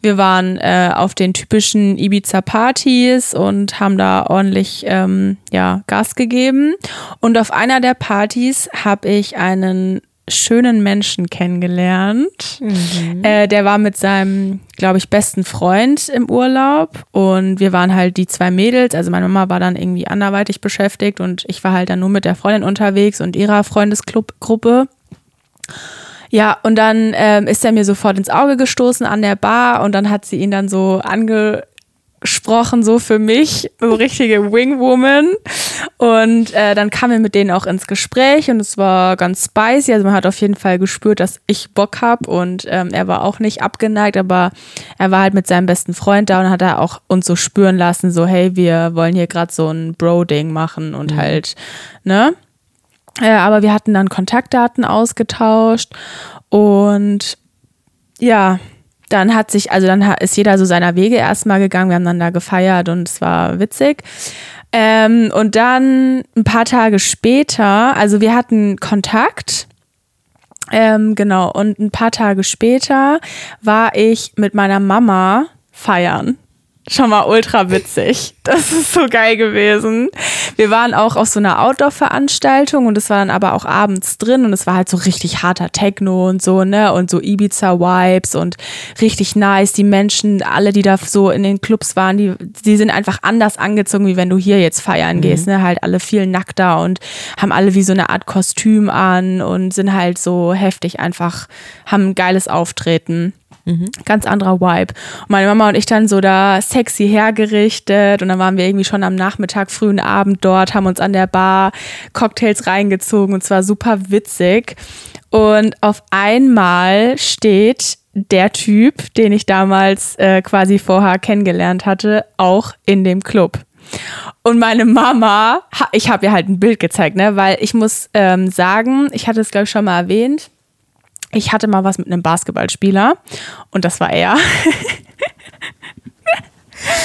Wir waren äh, auf den typischen Ibiza-Partys und haben da ordentlich ähm, ja, Gas gegeben. Und auf einer der Partys habe ich einen schönen Menschen kennengelernt. Äh, der war mit seinem, glaube ich, besten Freund im Urlaub und wir waren halt die zwei Mädels. Also meine Mama war dann irgendwie anderweitig beschäftigt und ich war halt dann nur mit der Freundin unterwegs und ihrer Freundesgruppe. Ja, und dann ähm, ist er mir sofort ins Auge gestoßen an der Bar und dann hat sie ihn dann so angesprochen, so für mich, so richtige Wingwoman. Und äh, dann kamen wir mit denen auch ins Gespräch und es war ganz spicy. Also man hat auf jeden Fall gespürt, dass ich Bock hab und ähm, er war auch nicht abgeneigt, aber er war halt mit seinem besten Freund da und hat er auch uns so spüren lassen, so hey, wir wollen hier gerade so ein Bro-Ding machen und halt, ne? Äh, aber wir hatten dann Kontaktdaten ausgetauscht und ja, dann hat sich, also dann ist jeder so seiner Wege erstmal gegangen. Wir haben dann da gefeiert und es war witzig. Ähm, und dann ein paar Tage später, also wir hatten Kontakt. Ähm, genau, und ein paar Tage später war ich mit meiner Mama feiern. Schon mal ultra witzig. Das ist so geil gewesen. Wir waren auch auf so einer Outdoor-Veranstaltung und es war dann aber auch abends drin und es war halt so richtig harter Techno und so, ne? Und so Ibiza-Vibes und richtig nice. Die Menschen, alle, die da so in den Clubs waren, die, die sind einfach anders angezogen, wie wenn du hier jetzt feiern gehst, ne? Halt alle viel nackter und haben alle wie so eine Art Kostüm an und sind halt so heftig einfach, haben ein geiles Auftreten. Ganz anderer Vibe. Und meine Mama und ich dann so da sexy hergerichtet und dann waren wir irgendwie schon am Nachmittag, frühen Abend dort, haben uns an der Bar Cocktails reingezogen und zwar super witzig. Und auf einmal steht der Typ, den ich damals äh, quasi vorher kennengelernt hatte, auch in dem Club. Und meine Mama, ich habe ihr halt ein Bild gezeigt, ne, weil ich muss ähm, sagen, ich hatte es glaube ich schon mal erwähnt, ich hatte mal was mit einem Basketballspieler und das war er.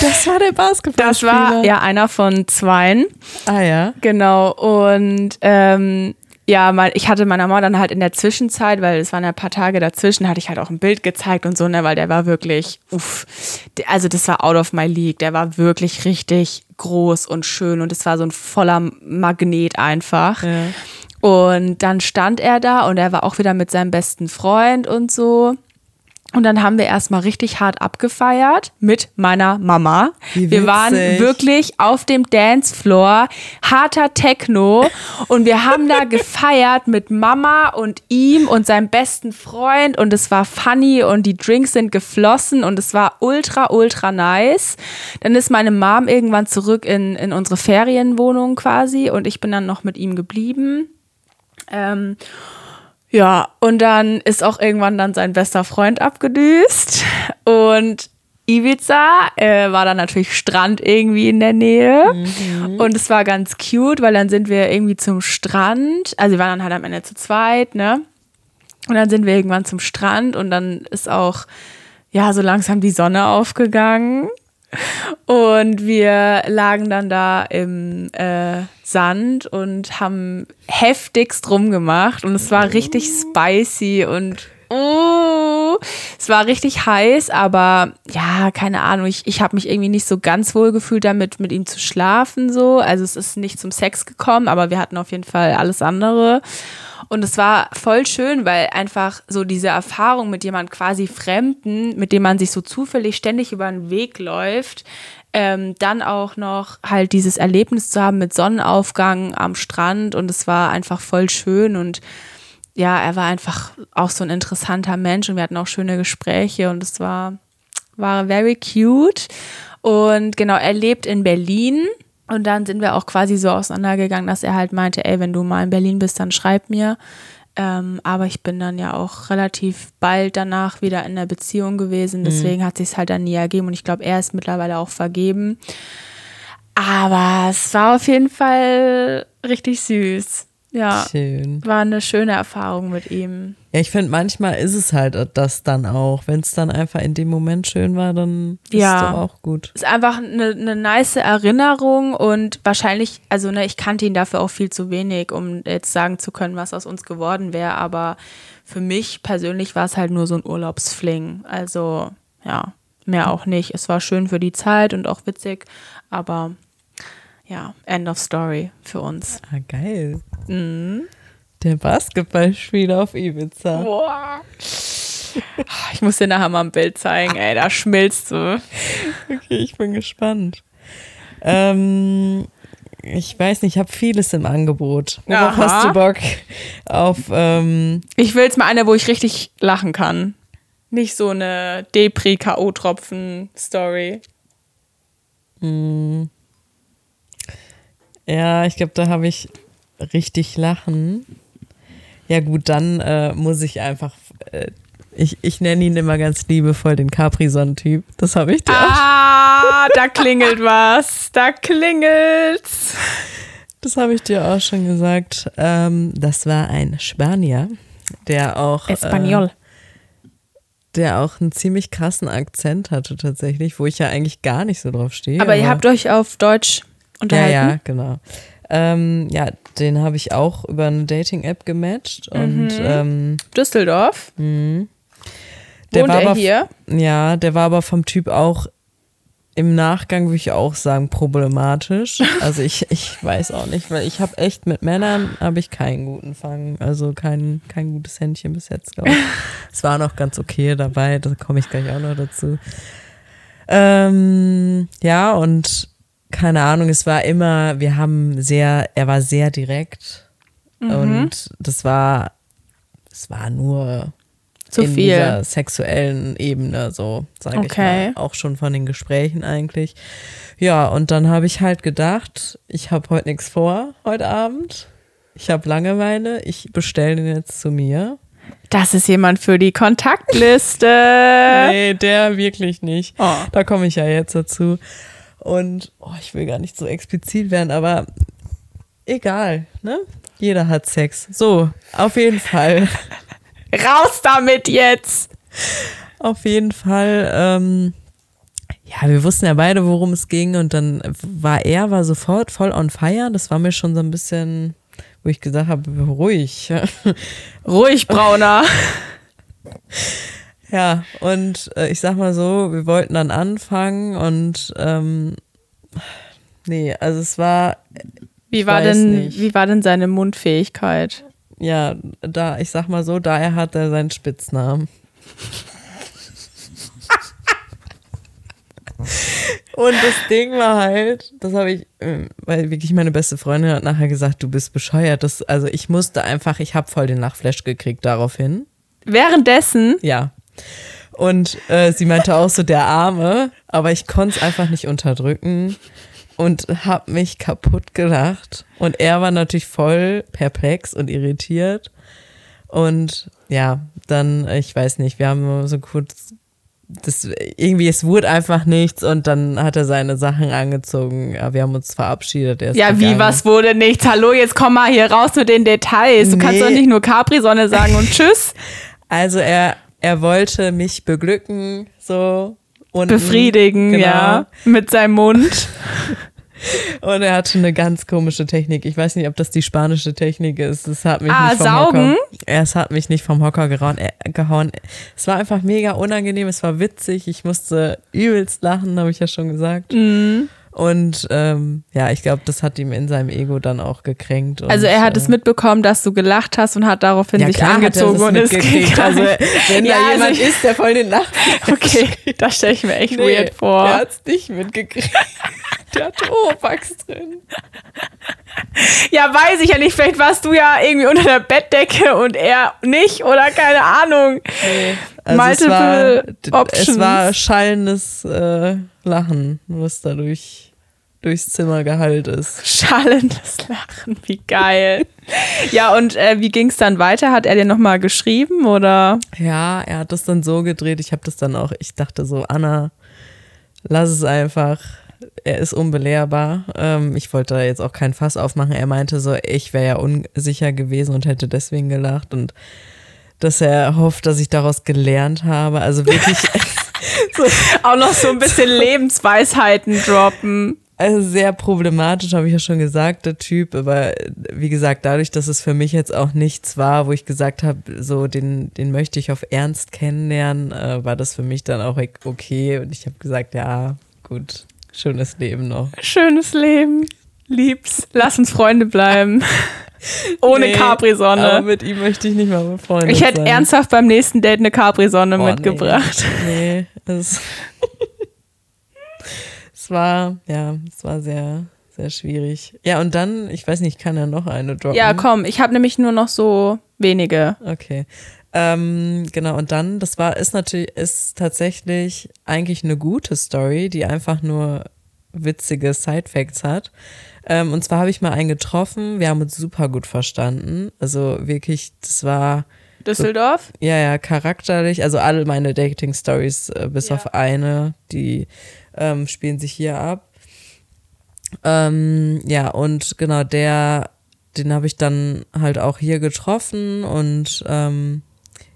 Das war der Basketball. Das war ja einer von zweien. Ah ja. Genau. Und ähm, ja, mal, ich hatte meiner Mama dann halt in der Zwischenzeit, weil es waren ja ein paar Tage dazwischen, hatte ich halt auch ein Bild gezeigt und so, ne, weil der war wirklich, uff, also das war out of my league. Der war wirklich richtig groß und schön und es war so ein voller Magnet einfach. Ja. Und dann stand er da und er war auch wieder mit seinem besten Freund und so. Und dann haben wir erstmal richtig hart abgefeiert mit meiner Mama. Wir waren wirklich auf dem Dancefloor, harter Techno und wir haben da gefeiert mit Mama und ihm und seinem besten Freund und es war funny und die Drinks sind geflossen und es war ultra, ultra nice. Dann ist meine Mom irgendwann zurück in, in unsere Ferienwohnung quasi und ich bin dann noch mit ihm geblieben. Ähm, ja, und dann ist auch irgendwann dann sein bester Freund abgedüst. Und Ibiza äh, war dann natürlich Strand irgendwie in der Nähe. Und es war ganz cute, weil dann sind wir irgendwie zum Strand. Also wir waren dann halt am Ende zu zweit, ne? Und dann sind wir irgendwann zum Strand und dann ist auch, ja, so langsam die Sonne aufgegangen. Und wir lagen dann da im äh, Sand und haben heftigst rumgemacht. Und es war richtig spicy und oh, es war richtig heiß, aber ja, keine Ahnung. Ich, ich habe mich irgendwie nicht so ganz wohl gefühlt damit, mit ihm zu schlafen. so. Also es ist nicht zum Sex gekommen, aber wir hatten auf jeden Fall alles andere. Und es war voll schön, weil einfach so diese Erfahrung mit jemand quasi Fremden, mit dem man sich so zufällig ständig über den Weg läuft, ähm, dann auch noch halt dieses Erlebnis zu haben mit Sonnenaufgang am Strand und es war einfach voll schön und ja, er war einfach auch so ein interessanter Mensch und wir hatten auch schöne Gespräche und es war, war very cute. Und genau, er lebt in Berlin. Und dann sind wir auch quasi so auseinandergegangen, dass er halt meinte, ey, wenn du mal in Berlin bist, dann schreib mir. Ähm, aber ich bin dann ja auch relativ bald danach wieder in der Beziehung gewesen. Deswegen hat sich halt dann nie ergeben. Und ich glaube, er ist mittlerweile auch vergeben. Aber es war auf jeden Fall richtig süß. Ja, Schön. war eine schöne Erfahrung mit ihm. Ja, ich finde, manchmal ist es halt das dann auch. Wenn es dann einfach in dem Moment schön war, dann ist Ja. es doch auch gut. Ist einfach eine, eine nice Erinnerung und wahrscheinlich, also ne, ich kannte ihn dafür auch viel zu wenig, um jetzt sagen zu können, was aus uns geworden wäre. Aber für mich persönlich war es halt nur so ein Urlaubsfling. Also ja, mehr auch nicht. Es war schön für die Zeit und auch witzig, aber ja, End of Story für uns. Ah, geil. Mhm. Der Basketballspieler auf Ibiza. Boah. Ich muss dir nachher mal ein Bild zeigen, ey, da schmilzt du. Okay, ich bin gespannt. Ähm, ich weiß nicht, ich habe vieles im Angebot. Worauf Aha. hast du Bock? Auf, ähm, Ich will jetzt mal eine, wo ich richtig lachen kann. Nicht so eine Depri-K.O.-Tropfen-Story. ja, ich glaube, da habe ich richtig lachen. Ja gut, dann äh, muss ich einfach, äh, ich, ich nenne ihn immer ganz liebevoll den Capri-Son-Typ. Das habe ich dir auch Ah, da klingelt was. Da klingelt's. Das habe ich dir auch schon gesagt. Ähm, das war ein Spanier, der auch, Espanol. Äh, der auch einen ziemlich krassen Akzent hatte tatsächlich, wo ich ja eigentlich gar nicht so drauf stehe. Aber ihr habt euch auf Deutsch unterhalten? ja, genau. Ähm, ja, den habe ich auch über eine Dating-App gematcht und Mhm. ähm, Düsseldorf. der Wohnt war er aber hier? Ja, der war aber vom Typ auch im Nachgang, würde ich auch sagen, problematisch. Also ich, ich weiß auch nicht, weil ich habe echt mit Männern habe ich keinen guten Fang, also kein, kein gutes Händchen bis jetzt, glaube ich. Es war noch ganz okay dabei, da komme ich gleich auch noch dazu. Ähm, ja, und keine Ahnung, es war immer, wir haben sehr, er war sehr direkt und das war, es war nur Zu in viel. dieser sexuellen Ebene, so sage Okay. ich mal. Auch schon von den Gesprächen eigentlich. Ja, und dann habe ich halt gedacht, ich habe heute nichts vor, heute Abend. Ich habe Langeweile, ich bestelle den jetzt zu mir. Das ist jemand für die Kontaktliste. Nee, der wirklich nicht. Oh. Da komme ich ja jetzt dazu. Und oh, ich will gar nicht so explizit werden, aber egal, ne? Jeder hat Sex. So, auf jeden Fall. Raus damit jetzt. Auf jeden Fall, ähm, ja, wir wussten ja beide, worum es ging und dann war er war sofort voll on fire. Das war mir schon so ein bisschen, wo ich gesagt habe, ruhig. Ruhig, Brauner. ja, und äh, ich sag mal so, wir wollten dann anfangen und ähm, nee, also es war Wie war, denn, nicht. wie war denn seine Mundfähigkeit? Ja, da, ich sag mal so, daher hat er seinen Spitznamen. Und das Ding war halt, das habe ich, ähm, weil wirklich meine beste Freundin hat nachher gesagt, du bist bescheuert. Das, also ich musste einfach, ich habe voll den Lachflash gekriegt daraufhin. Währenddessen, Ja. Und äh, sie meinte auch so, der Arme, aber ich konnte es einfach nicht unterdrücken und habe mich kaputt gelacht. Und er war natürlich voll perplex und irritiert. Und ja, dann, ich weiß nicht, wir haben so kurz, das, irgendwie, es wurde einfach nichts und dann hat er seine Sachen angezogen. Ja, wir haben uns verabschiedet. Er ja, wie, gegangen. was wurde nichts? Hallo, jetzt komm mal hier raus mit den Details. Du kannst Nee. doch nicht nur Capri-Sonne sagen und tschüss. Also er, er wollte mich beglücken, so. Und Befriedigen, Genau. ja, mit seinem Mund. Und er hatte eine ganz komische Technik. Ich weiß nicht, ob das die spanische Technik ist. Es hat mich Ah, nicht vom saugen? Hocker. Es hat mich nicht vom Hocker gehauen, äh, gehauen. Es war einfach mega unangenehm. Es war witzig. Ich musste übelst lachen, habe ich ja schon gesagt. Mhm. Und ähm, ja, ich glaube, das hat ihm in seinem Ego dann auch gekränkt. Und, Also er hat es äh, mitbekommen, dass du gelacht hast und hat daraufhin ja, sich klar hat er angezogen und ist gegangen. Also wenn Ja, da also jemand ich- ist, der voll den Lachen Okay, das stelle ich mir echt weird vor. Der hat's nicht mitgekriegt. Der hat Oropax drin. Ja, weiß ich ja nicht. Vielleicht warst du ja irgendwie unter der Bettdecke und er nicht oder keine Ahnung. Also es Multiple war, options. Es war schallendes äh, Lachen, was da durch, durchs Zimmer geheilt ist. Schallendes Lachen, wie geil. ja, und äh, wie ging es dann weiter? Hat er dir nochmal geschrieben oder? Ja, er hat das dann so gedreht. Ich habe das dann auch, ich dachte so, Anna, lass es einfach. Er ist unbelehrbar. Ähm, ich wollte da jetzt auch kein Fass aufmachen. Er meinte so, ich wäre ja unsicher gewesen und hätte deswegen gelacht und dass er hofft, dass ich daraus gelernt habe. Also wirklich so, Auch noch so ein bisschen Lebensweisheiten droppen. Also sehr problematisch, habe ich ja schon gesagt, der Typ. Aber wie gesagt, dadurch, dass es für mich jetzt auch nichts war, wo ich gesagt habe, so den, den möchte ich auf Ernst kennenlernen, äh, war das für mich dann auch okay. Und ich habe gesagt, ja, gut, schönes Leben noch. Schönes Leben. Lieb's. Lass uns Freunde bleiben. Ohne Nee, Capri-Sonne. Aber mit ihm möchte ich nicht mal befreundet Ich hätte sein. ernsthaft beim nächsten Date eine Capri-Sonne Oh, mitgebracht. Nee, nee es, es war, ja, es war sehr, sehr schwierig. Ja, und dann, ich weiß nicht, ich kann ja noch eine droppen. Ja, komm, ich habe nämlich nur noch so wenige. Okay. Ähm, genau, und dann, das war, ist natürlich, ist tatsächlich eigentlich eine gute Story, die einfach nur witzige Side-Facts hat. Ähm, und zwar habe ich mal einen getroffen, wir haben uns super gut verstanden. Also wirklich, das war, Düsseldorf? ja, ja, charakterlich, also alle meine Dating-Stories, äh, bis Ja. auf eine, die ähm, spielen sich hier ab. Ähm, ja, und genau, der, den habe ich dann halt auch hier getroffen und ähm,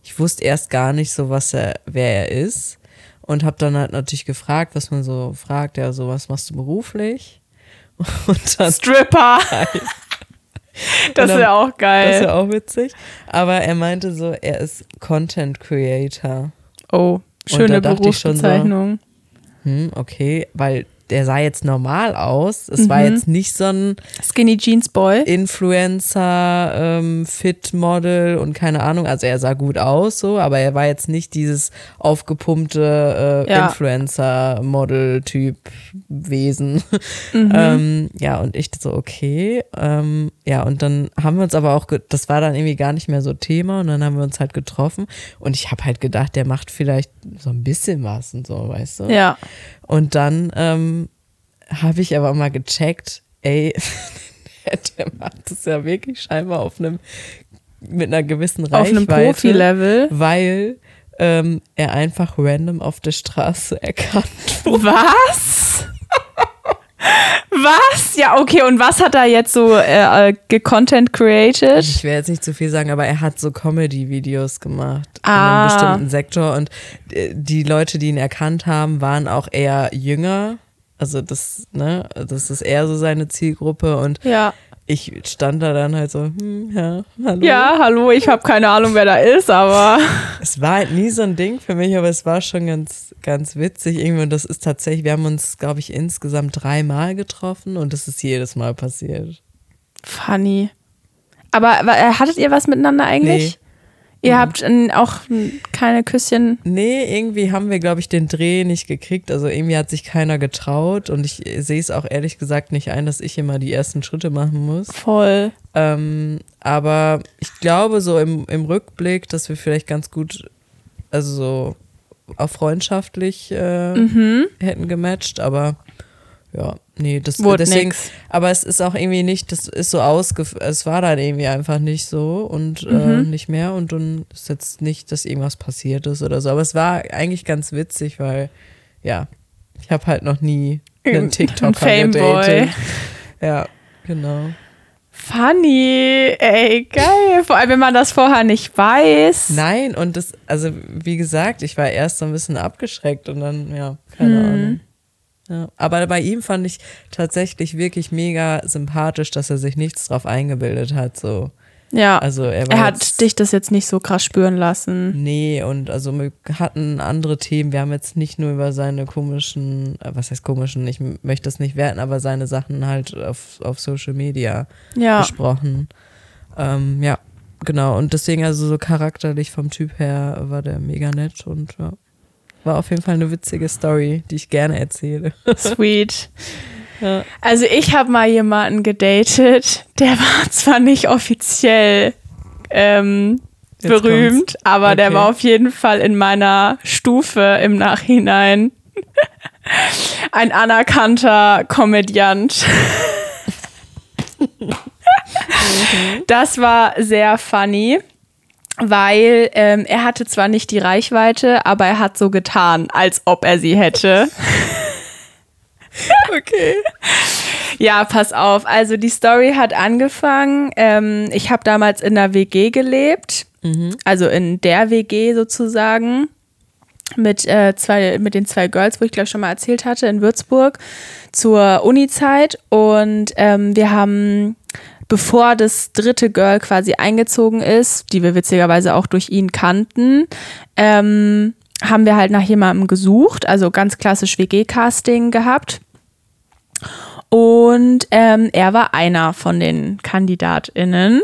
ich wusste erst gar nicht so, was er, wer er ist. Und habe dann halt natürlich gefragt, was man so fragt, ja, so, was machst du beruflich? Und dann Stripper. das dann- wäre auch Das geil. ist ja auch witzig. Aber er meinte so, er ist Content Creator. oh, schöne schon so, Berufsbezeichnung. Hm, okay, weil der sah jetzt normal aus. Es war Mhm. jetzt nicht so ein Skinny Jeans Boy. Influencer, ähm, Fit-Model und keine Ahnung. Also er sah gut aus, so, aber er war jetzt nicht dieses aufgepumpte äh, Ja. Influencer-Model-Typ Wesen. Mhm. Ähm, ja, und ich so, okay. Ähm, ja, und dann haben wir uns aber auch, das war dann irgendwie gar nicht mehr so Thema und dann haben wir uns halt getroffen und ich habe halt gedacht, der macht vielleicht so ein bisschen was und so, weißt du? Ja. Und dann ähm, habe ich aber mal gecheckt, ey, der macht das ja wirklich scheinbar auf einem, mit einer gewissen Auf einem Reichweite. Profi-Level. Weil ähm, er einfach random auf der Straße erkannt wurde. Was? Was? Ja, okay. Und was hat er jetzt so äh, äh, gecontent created? Ich will jetzt nicht zu viel sagen, aber er hat so Comedy-Videos gemacht Ah. in einem bestimmten Sektor und äh, die Leute, die ihn erkannt haben, waren auch eher jünger. Also das, ne, das ist eher so seine Zielgruppe und Ja. ich stand da dann halt so, hm, ja, hallo. Ja, hallo, ich habe keine Ahnung, wer da ist, aber Es war halt nie so ein Ding für mich, aber es war schon ganz, ganz witzig irgendwie. Und das ist tatsächlich, wir haben uns, glaube ich, insgesamt dreimal getroffen und das ist jedes Mal passiert. Funny. Aber, äh, hattet ihr was miteinander eigentlich? Ihr habt äh, auch äh, keine Küsschen. Nee, irgendwie haben wir, glaube ich, den Dreh nicht gekriegt. Also irgendwie hat sich keiner getraut und ich sehe es auch ehrlich gesagt nicht ein, dass ich immer die ersten Schritte machen muss. Voll. Ähm, aber ich glaube so im, im Rückblick, dass wir vielleicht ganz gut, also so auch freundschaftlich äh, Mhm. hätten gematcht, aber ja, nee, das Wurde deswegen, nix. aber es ist auch irgendwie nicht, das ist so ausgef, es war dann irgendwie einfach nicht so und äh, Mhm. nicht mehr und dann ist jetzt nicht, dass irgendwas passiert ist oder so, aber es war eigentlich ganz witzig, weil ja, ich habe halt noch nie einen Ein TikToker Fameboy. gedatet. Ja, genau. Funny, ey, geil. Vor allem, wenn man das vorher nicht weiß. Nein, und das, also wie gesagt, ich war erst so ein bisschen abgeschreckt und dann, ja, keine Hm. Ahnung. Ja. Aber bei ihm fand ich tatsächlich wirklich mega sympathisch, dass er sich nichts drauf eingebildet hat. So. Ja, Also er war er hat jetzt, dich das jetzt nicht so krass spüren lassen. Nee, und also wir hatten andere Themen. Wir haben jetzt nicht nur über seine komischen, äh, was heißt komischen, ich möchte das nicht werten, aber seine Sachen halt auf, auf Social Media Ja, besprochen. Ähm, ja, genau. Und deswegen, also so charakterlich vom Typ her war der mega nett und ja. War auf jeden Fall eine witzige Story, die ich gerne erzähle. sweet. Ja. Also ich habe mal jemanden gedatet, der war zwar nicht offiziell ähm, berühmt, aber der Okay. war auf jeden Fall in meiner Stufe im Nachhinein ein anerkannter Komödiant. Das war sehr funny, weil ähm, er hatte zwar nicht die Reichweite, aber er hat so getan, als ob er sie hätte. Okay. Ja, pass auf. Also die Story hat angefangen. Ähm, ich habe damals in einer WG gelebt, also in der WG sozusagen mit äh, zwei mit den zwei Girls, wo ich glaube schon mal erzählt hatte in Würzburg zur Uni-Zeit und ähm, wir haben bevor das dritte Girl quasi eingezogen ist, die wir witzigerweise auch durch ihn kannten, ähm, haben wir halt nach jemandem gesucht, also ganz klassisch WG-Casting gehabt. Und ähm, er war einer von den KandidatInnen.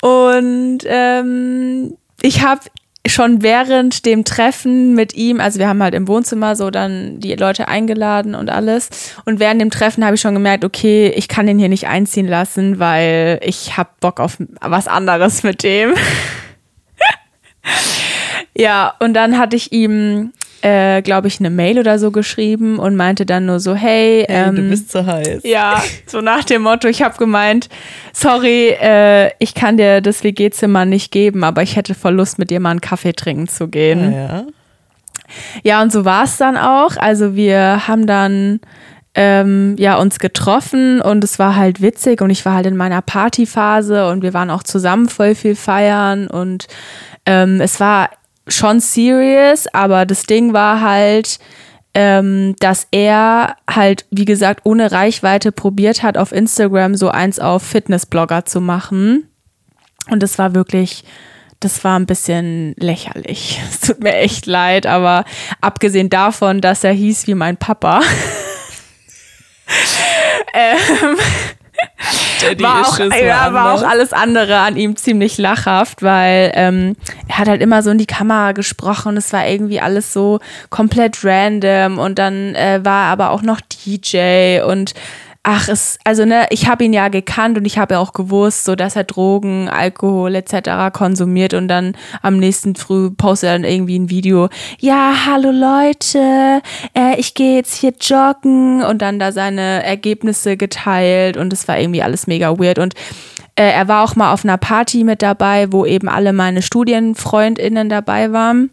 Und ähm, ich habe schon während dem Treffen mit ihm, also wir haben halt im Wohnzimmer so dann die Leute eingeladen und alles. Und während dem Treffen habe ich schon gemerkt, okay, ich kann den hier nicht einziehen lassen, weil ich habe Bock auf was anderes mit dem. ja, und dann hatte ich ihm, äh, glaube ich, eine Mail oder so geschrieben und meinte dann nur so, hey, Hey, ähm, du bist zu heiß. ja, so nach dem Motto, ich habe gemeint, sorry, äh, ich kann dir das WG-Zimmer nicht geben, aber ich hätte voll Lust, mit dir mal einen Kaffee trinken zu gehen. Ja. Ja, und so war es dann auch. Also wir haben dann ähm, ja uns getroffen und es war halt witzig und ich war halt in meiner Partyphase und wir waren auch zusammen voll viel feiern und ähm, es war schon serious, aber das Ding war halt, ähm, dass er halt, wie gesagt, ohne Reichweite probiert hat, auf Instagram so eins auf Fitnessblogger zu machen. Und es war wirklich, das war ein bisschen lächerlich. Es tut mir echt leid, aber abgesehen davon, dass er hieß wie mein Papa, ähm, Daddy war, auch, ja, war auch alles andere an ihm ziemlich lachhaft, weil ähm, er hat halt immer so in die Kamera gesprochen. Es war irgendwie alles so komplett random und dann äh, war er aber auch noch DJ und ach, es, also ne, ich habe ihn ja gekannt und ich habe ja auch gewusst, so dass er Drogen, Alkohol etc. konsumiert und dann am nächsten Früh postet er dann irgendwie ein Video. Ja, hallo Leute, äh, ich gehe jetzt hier joggen und dann da seine Ergebnisse geteilt und es war irgendwie alles mega weird und äh, er war auch mal auf einer Party mit dabei, wo eben alle meine StudienfreundInnen dabei waren.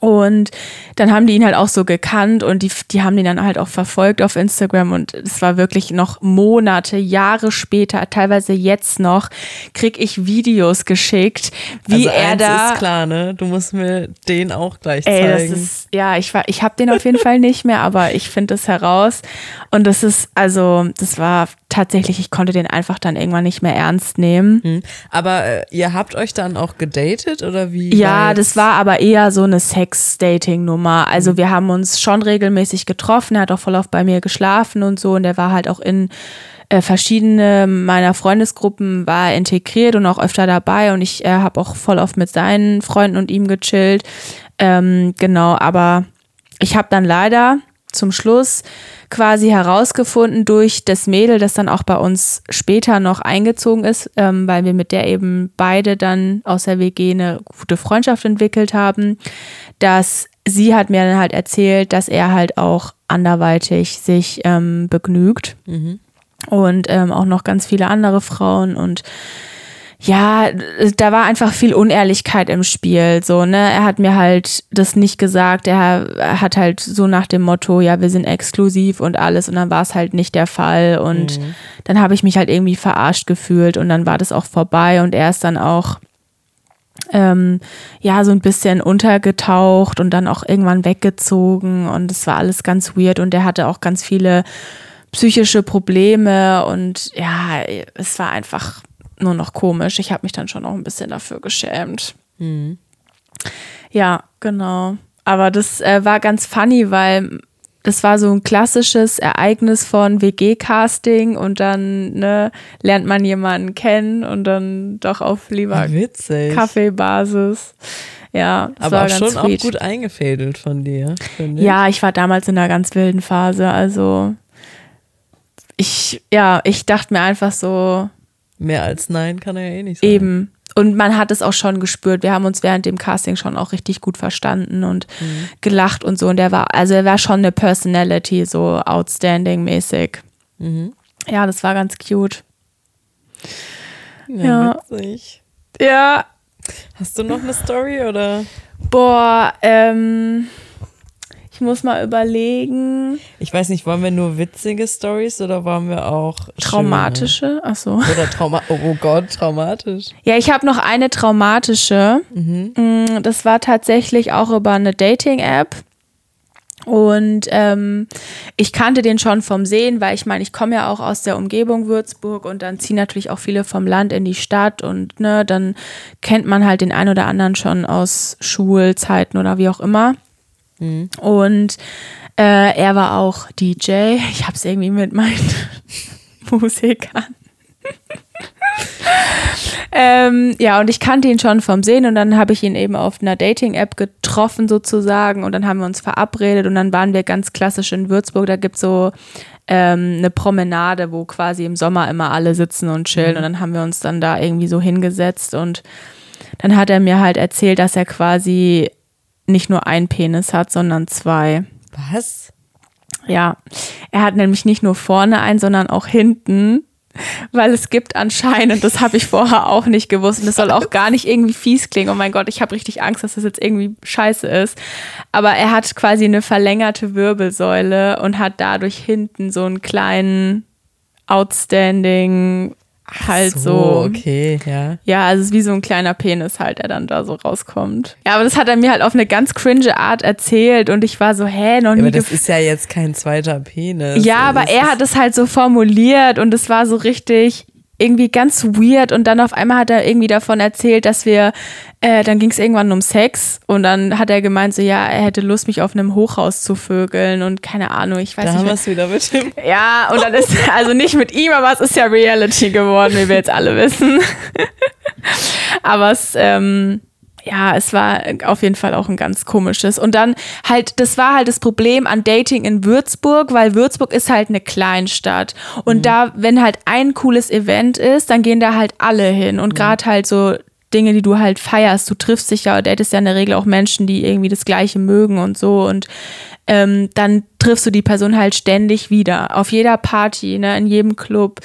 Und dann haben die ihn halt auch so gekannt und die, die haben ihn dann halt auch verfolgt auf Instagram und es war wirklich noch Monate, Jahre später, teilweise jetzt noch, krieg ich Videos geschickt, wie also er da. ist klar, ne? Du musst mir den auch gleich Ey, das zeigen. ist, ja, ich war, ich habe den auf jeden Fall nicht mehr, aber ich finde das heraus. Und das ist, also, das war tatsächlich, ich konnte den einfach dann irgendwann nicht mehr ernst nehmen. Hm. Aber äh, ihr habt euch dann auch gedatet oder wie? Ja, war das war aber eher so eine Sex-Dating-Nummer. Also wir haben uns schon regelmäßig getroffen. Er hat auch voll oft bei mir geschlafen und so. Und er war halt auch in äh, verschiedene meiner Freundesgruppen war er integriert und auch öfter dabei und ich äh, habe auch voll oft mit seinen Freunden und ihm gechillt. Ähm, genau, aber ich habe dann leider zum Schluss quasi herausgefunden durch das Mädel, das dann auch bei uns später noch eingezogen ist, ähm, weil wir mit der eben beide dann aus der WG eine gute Freundschaft entwickelt haben, dass sie hat mir dann halt erzählt, dass er halt auch anderweitig sich ähm, begnügt. Und ähm, auch noch ganz viele andere Frauen und ja, da war einfach viel Unehrlichkeit im Spiel. So, ne? Er hat mir halt das nicht gesagt. Er, er hat halt so nach dem Motto, ja, wir sind exklusiv und alles. Und dann war es halt nicht der Fall. Und dann habe ich mich halt irgendwie verarscht gefühlt und dann war das auch vorbei. Und er ist dann auch ähm, ja, so ein bisschen untergetaucht und dann auch irgendwann weggezogen und es war alles ganz weird und er hatte auch ganz viele psychische Probleme und ja, es war einfach nur noch komisch. Ich habe mich dann schon auch ein bisschen dafür geschämt. Ja, genau. Aber das äh, war ganz funny, weil das war so ein klassisches Ereignis von WG-Casting und dann ne, lernt man jemanden kennen und dann doch auf lieber Witzig. Kaffeebasis. Ja, das Aber war auch ganz schon sweet. auch gut eingefädelt von dir, ich. Ja, ich war damals in einer ganz wilden Phase. Also ich, ja, ich dachte mir einfach so, Mehr als nein kann er ja eh nicht sein. Eben. Und man hat es auch schon gespürt. Wir haben uns während dem Casting schon auch richtig gut verstanden und gelacht und so. Und der war, also er war schon eine Personality, so outstanding-mäßig. Ja, das war ganz cute. Ja, Ja. witzig. Ja, Hast du noch eine Story oder? boah, ähm, muss mal überlegen. Ich weiß nicht, wollen wir nur witzige Stories oder wollen wir auch schöne? Traumatische? Ach so. Oder Trauma oh, Gott, traumatisch. Ja, ich habe noch eine traumatische. Mm, Das war tatsächlich auch über eine Dating-App. Und ähm, ich kannte den schon vom Sehen, weil ich meine, ich komme ja auch aus der Umgebung Würzburg und dann ziehen natürlich auch viele vom Land in die Stadt und ne, dann kennt man halt den einen oder anderen schon aus Schulzeiten oder wie auch immer. Und äh, er war auch DJ. Ich habe es irgendwie mit meinen Musikern. ähm, ja, und ich kannte ihn schon vom Sehen und dann habe ich ihn eben auf einer Dating-App getroffen sozusagen und dann haben wir uns verabredet und dann waren wir ganz klassisch in Würzburg. Da gibt es so ähm, eine Promenade, wo quasi im Sommer immer alle sitzen und chillen und dann haben wir uns dann da irgendwie so hingesetzt und dann hat er mir halt erzählt, dass er quasi nicht nur einen Penis hat, sondern zwei. Was? Ja, er hat nämlich nicht nur vorne einen, sondern auch hinten, weil es gibt anscheinend, das habe ich vorher auch nicht gewusst und das soll auch gar nicht irgendwie fies klingen. Oh mein Gott, ich habe richtig Angst, dass das jetzt irgendwie scheiße ist. Aber er hat quasi eine verlängerte Wirbelsäule und hat dadurch hinten so einen kleinen Outstanding halt so. Okay, ja. Ja, also es ist wie so ein kleiner Penis halt, der dann da so rauskommt. Ja, aber das hat er mir halt auf eine ganz cringe Art erzählt und ich war so, hä, noch nie Aber das ist ja jetzt kein zweiter Penis. Ja, Also aber er hat es halt so formuliert und es war so richtig irgendwie ganz weird und dann auf einmal hat er irgendwie davon erzählt, dass wir, äh, dann ging es irgendwann um Sex und dann hat er gemeint, so ja, er hätte Lust, mich auf einem Hochhaus zu vögeln und keine Ahnung, ich weiß Da nicht. haben wir mehr- es wieder mit dem. ja, und dann ist, also nicht mit ihm, aber es ist ja Reality geworden, wie wir jetzt alle wissen. aber es, ähm, ja, es war auf jeden Fall auch ein ganz komisches. Und dann halt, das war halt das Problem an Dating in Würzburg, weil Würzburg ist halt eine Kleinstadt. Und da, wenn halt ein cooles Event ist, dann gehen da halt alle hin. Und gerade halt so Dinge, die du halt feierst, du triffst dich ja, datest ja in der Regel auch Menschen, die irgendwie das Gleiche mögen und so. Und ähm, dann triffst du die Person halt ständig wieder. Auf jeder Party, ne, in jedem Club,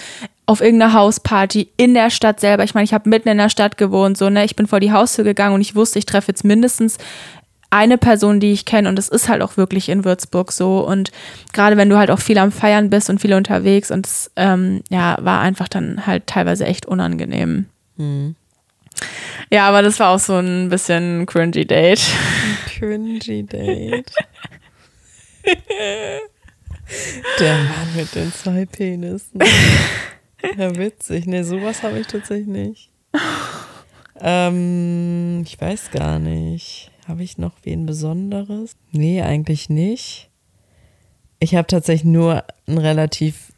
auf irgendeiner Hausparty, in der Stadt selber. Ich meine, ich habe mitten in der Stadt gewohnt, so, ne? Ich bin vor die Haustür gegangen und ich wusste, ich treffe jetzt mindestens eine Person, die ich kenne und das ist halt auch wirklich in Würzburg so und gerade wenn du halt auch viel am Feiern bist und viel unterwegs und es ähm, ja, war einfach dann halt teilweise echt unangenehm. Ja, aber das war auch so ein bisschen cringy Date. Cringy Date. Der Mann mit den zwei Penissen. Ja, witzig. Nee, sowas habe ich tatsächlich nicht. Ähm, ich weiß gar nicht. Habe ich noch wen Besonderes? Nee, eigentlich nicht. Ich habe tatsächlich nur ein relativ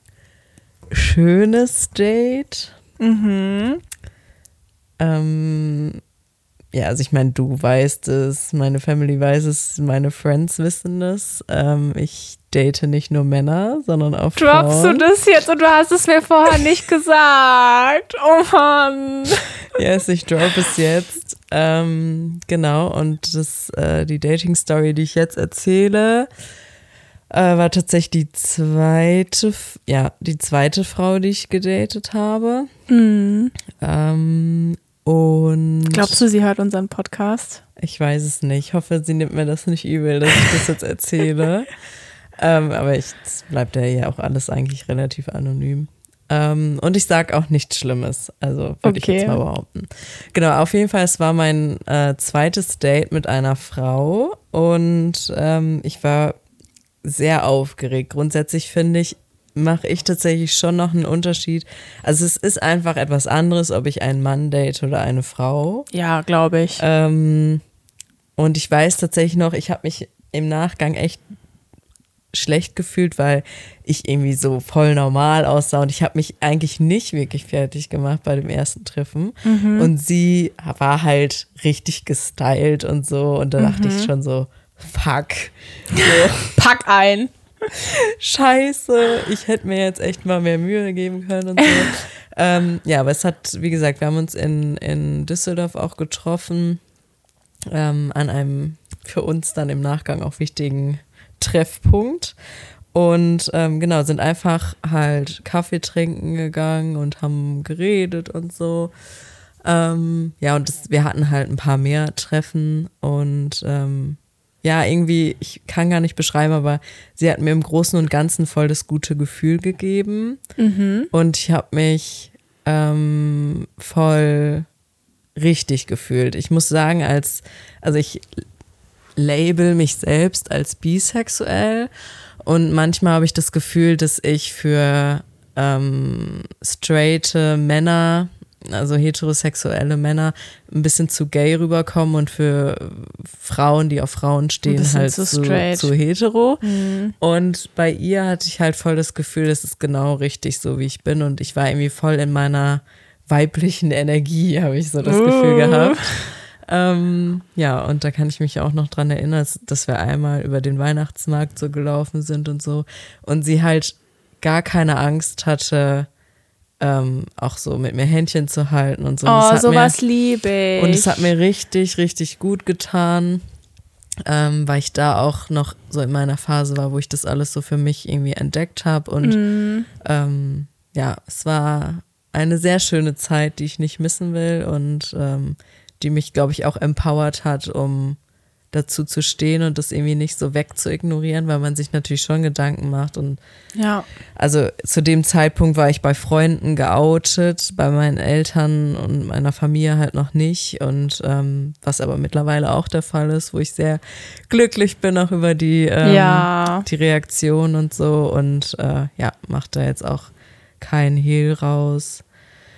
schönes Date. Mhm. Ähm, ja, also ich meine, du weißt es, meine Family weiß es, meine Friends wissen es. Ähm, ich date nicht nur Männer, sondern auch Droppst Frauen. du das jetzt und du hast es mir vorher nicht gesagt? Oh Mann. Yes, ich drop es jetzt. Ähm, genau, und das, äh, die Dating-Story, die ich jetzt erzähle, äh, war tatsächlich die zweite, ja, die zweite Frau, die ich gedatet habe. Ähm, und Glaubst du, sie hört unseren Podcast? ich weiß es nicht. Ich hoffe, sie nimmt mir das nicht übel, dass ich das jetzt erzähle. ähm, aber ich, es bleibt ja hier auch alles eigentlich relativ anonym. Ähm, und ich sage auch nichts Schlimmes. Also würde ich Okay. jetzt mal behaupten. Genau, auf jeden Fall, es war mein äh, zweites Date mit einer Frau und ähm, ich war sehr aufgeregt. Grundsätzlich finde ich, mache ich tatsächlich schon noch einen Unterschied. Also es ist einfach etwas anderes, ob ich einen Mann date oder eine Frau. Ja, glaube ich. Ähm, und ich weiß tatsächlich noch, ich habe mich im Nachgang echt schlecht gefühlt, weil ich irgendwie so voll normal aussah und ich habe mich eigentlich nicht wirklich fertig gemacht bei dem ersten Treffen. Und sie war halt richtig gestylt und so und da dachte ich schon so, fuck, so, Pack ein. scheiße, ich hätte mir jetzt echt mal mehr Mühe geben können und so. ähm, ja, aber es hat, wie gesagt, wir haben uns in, in Düsseldorf auch getroffen, ähm, an einem für uns dann im Nachgang auch wichtigen Treffpunkt. Und ähm, genau, sind einfach halt Kaffee trinken gegangen und haben geredet und so. Ähm, ja, und das, wir hatten halt ein paar mehr Treffen und ähm, ja, irgendwie, ich kann gar nicht beschreiben, aber sie hat mir im Großen und Ganzen voll das gute Gefühl gegeben. Und ich habe mich ähm, voll richtig gefühlt. Ich muss sagen, als, also ich label mich selbst als bisexuell und manchmal habe ich das Gefühl, dass ich für ähm, straighte Männer, also heterosexuelle Männer, ein bisschen zu gay rüberkommen und für Frauen, die auf Frauen stehen, halt zu zu, zu hetero. Und bei ihr hatte ich halt voll das Gefühl, das ist genau richtig so, wie ich bin. Und ich war irgendwie voll in meiner weiblichen Energie, habe ich so das Gefühl gehabt. Ähm, ja, und da kann ich mich auch noch dran erinnern, dass- wir einmal über den Weihnachtsmarkt so gelaufen sind und so. Und sie halt gar keine Angst hatte, ähm, auch so mit mir Händchen zu halten und so. Und Oh, hat sowas mir, liebe ich. Und es hat mir richtig, richtig gut getan, ähm, weil ich da auch noch so in meiner Phase war, wo ich das alles so für mich irgendwie entdeckt habe. Und Mhm. ähm, ja, es war eine sehr schöne Zeit, die ich nicht missen will und ähm, die mich, glaube ich, auch empowert hat, um dazu zu stehen und das irgendwie nicht so wegzuignorieren, weil man sich natürlich schon Gedanken macht und ja. also zu dem Zeitpunkt war ich bei Freunden geoutet, bei meinen Eltern und meiner Familie halt noch nicht. Und ähm, was aber mittlerweile auch der Fall ist, wo ich sehr glücklich bin auch über die, ähm, Ja. die Reaktion und so. Und äh, ja, macht da jetzt auch kein Hehl raus.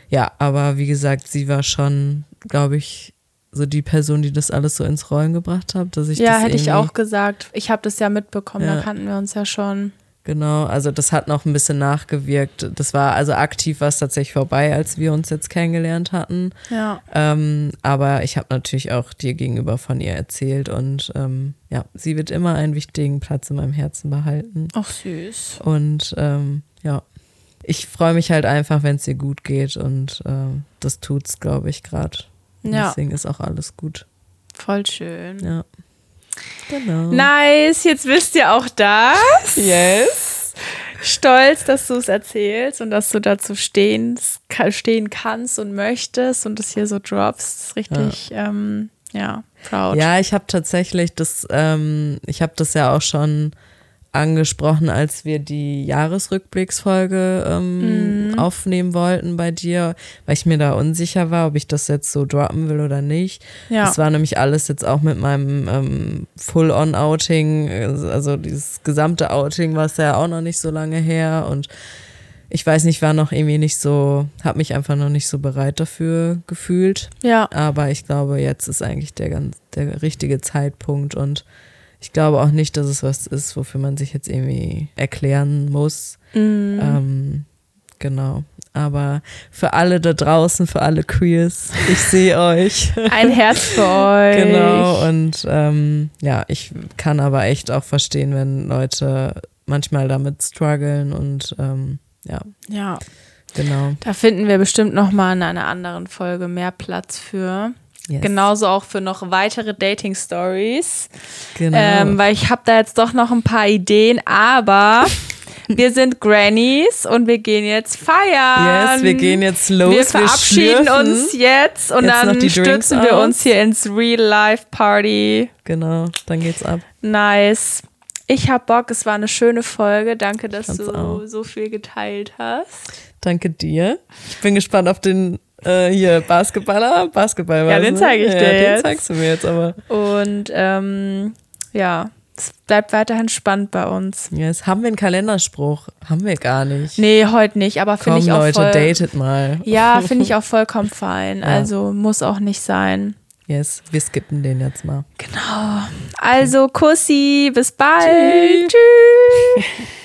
Ja, aber wie gesagt, sie war schon, glaube ich, so die Person, die das alles so ins Rollen gebracht hat, dass ich Ja, das hätte ich auch gesagt. Ich habe das ja mitbekommen, Ja. da kannten wir uns ja schon. Genau, also das hat noch ein bisschen nachgewirkt. Das war also aktiv war es tatsächlich vorbei, als wir uns jetzt kennengelernt hatten. Ja. Ähm, aber ich habe natürlich auch dir gegenüber von ihr erzählt und ähm, ja, sie wird immer einen wichtigen Platz in meinem Herzen behalten. Ach, süß. Und ähm, ja, ich freue mich halt einfach, wenn es ihr gut geht und ähm, das tut's, glaube ich, gerade. Ja. Deswegen ist auch alles gut. Voll schön. Ja. Genau. Nice, jetzt wisst ihr auch das. Yes. Stolz, dass du es erzählst und dass du dazu stehen, stehen kannst und möchtest und das hier so droppst. Richtig, ja, ähm, ja proud. Ja, ich habe tatsächlich das, ähm, ich habe das ja auch schon angesprochen, als wir die Jahresrückblicksfolge ähm, Mhm. aufnehmen wollten bei dir, weil ich mir da unsicher war, ob ich das jetzt so droppen will oder nicht. Ja. Das war nämlich alles jetzt auch mit meinem ähm, Full-on-Outing, also dieses gesamte Outing war es ja auch noch nicht so lange her und ich weiß nicht, war noch irgendwie nicht so, habe mich einfach noch nicht so bereit dafür gefühlt. ja. Aber ich glaube, jetzt ist eigentlich der ganz der richtige Zeitpunkt und ich glaube auch nicht, dass es was ist, wofür man sich jetzt irgendwie erklären muss. Mhm. Ähm, genau. Aber für alle da draußen, für alle Queers, ich sehe euch. Ein Herz für euch. Genau, und ähm, ja, ich kann aber echt auch verstehen, wenn Leute manchmal damit strugglen und ähm, ja, Ja, genau. da finden wir bestimmt noch mal in einer anderen Folge mehr Platz für. Yes. Genauso auch für noch weitere Dating-Stories. Genau. Ähm, weil ich habe da jetzt doch noch ein paar Ideen, aber wir sind Grannies und wir gehen jetzt feiern. yes, wir gehen jetzt los. Wir verabschieden schlürfen. uns jetzt und Jetzt dann stürzen wir aus. uns hier ins Real-Life-Party. Genau, dann geht's ab. Nice. Ich hab Bock, es war eine schöne Folge. Danke, dass du auch. so viel geteilt hast. Danke dir. Ich bin gespannt auf den äh, hier Basketballer. Basketball Ja, den ne? zeig ich ja, dir Den jetzt. zeigst du mir jetzt aber. Und ähm, ja, es bleibt weiterhin spannend bei uns. Yes. Haben wir einen Kalenderspruch? Haben wir gar nicht. Nee, heute nicht, aber finde ich auch Leute, voll. datet mal. Ja, finde ich auch vollkommen fein. Ja. Also muss auch nicht sein. Yes, wir skippen den jetzt mal. Genau. Also Kussi, bis bald. Tschüss.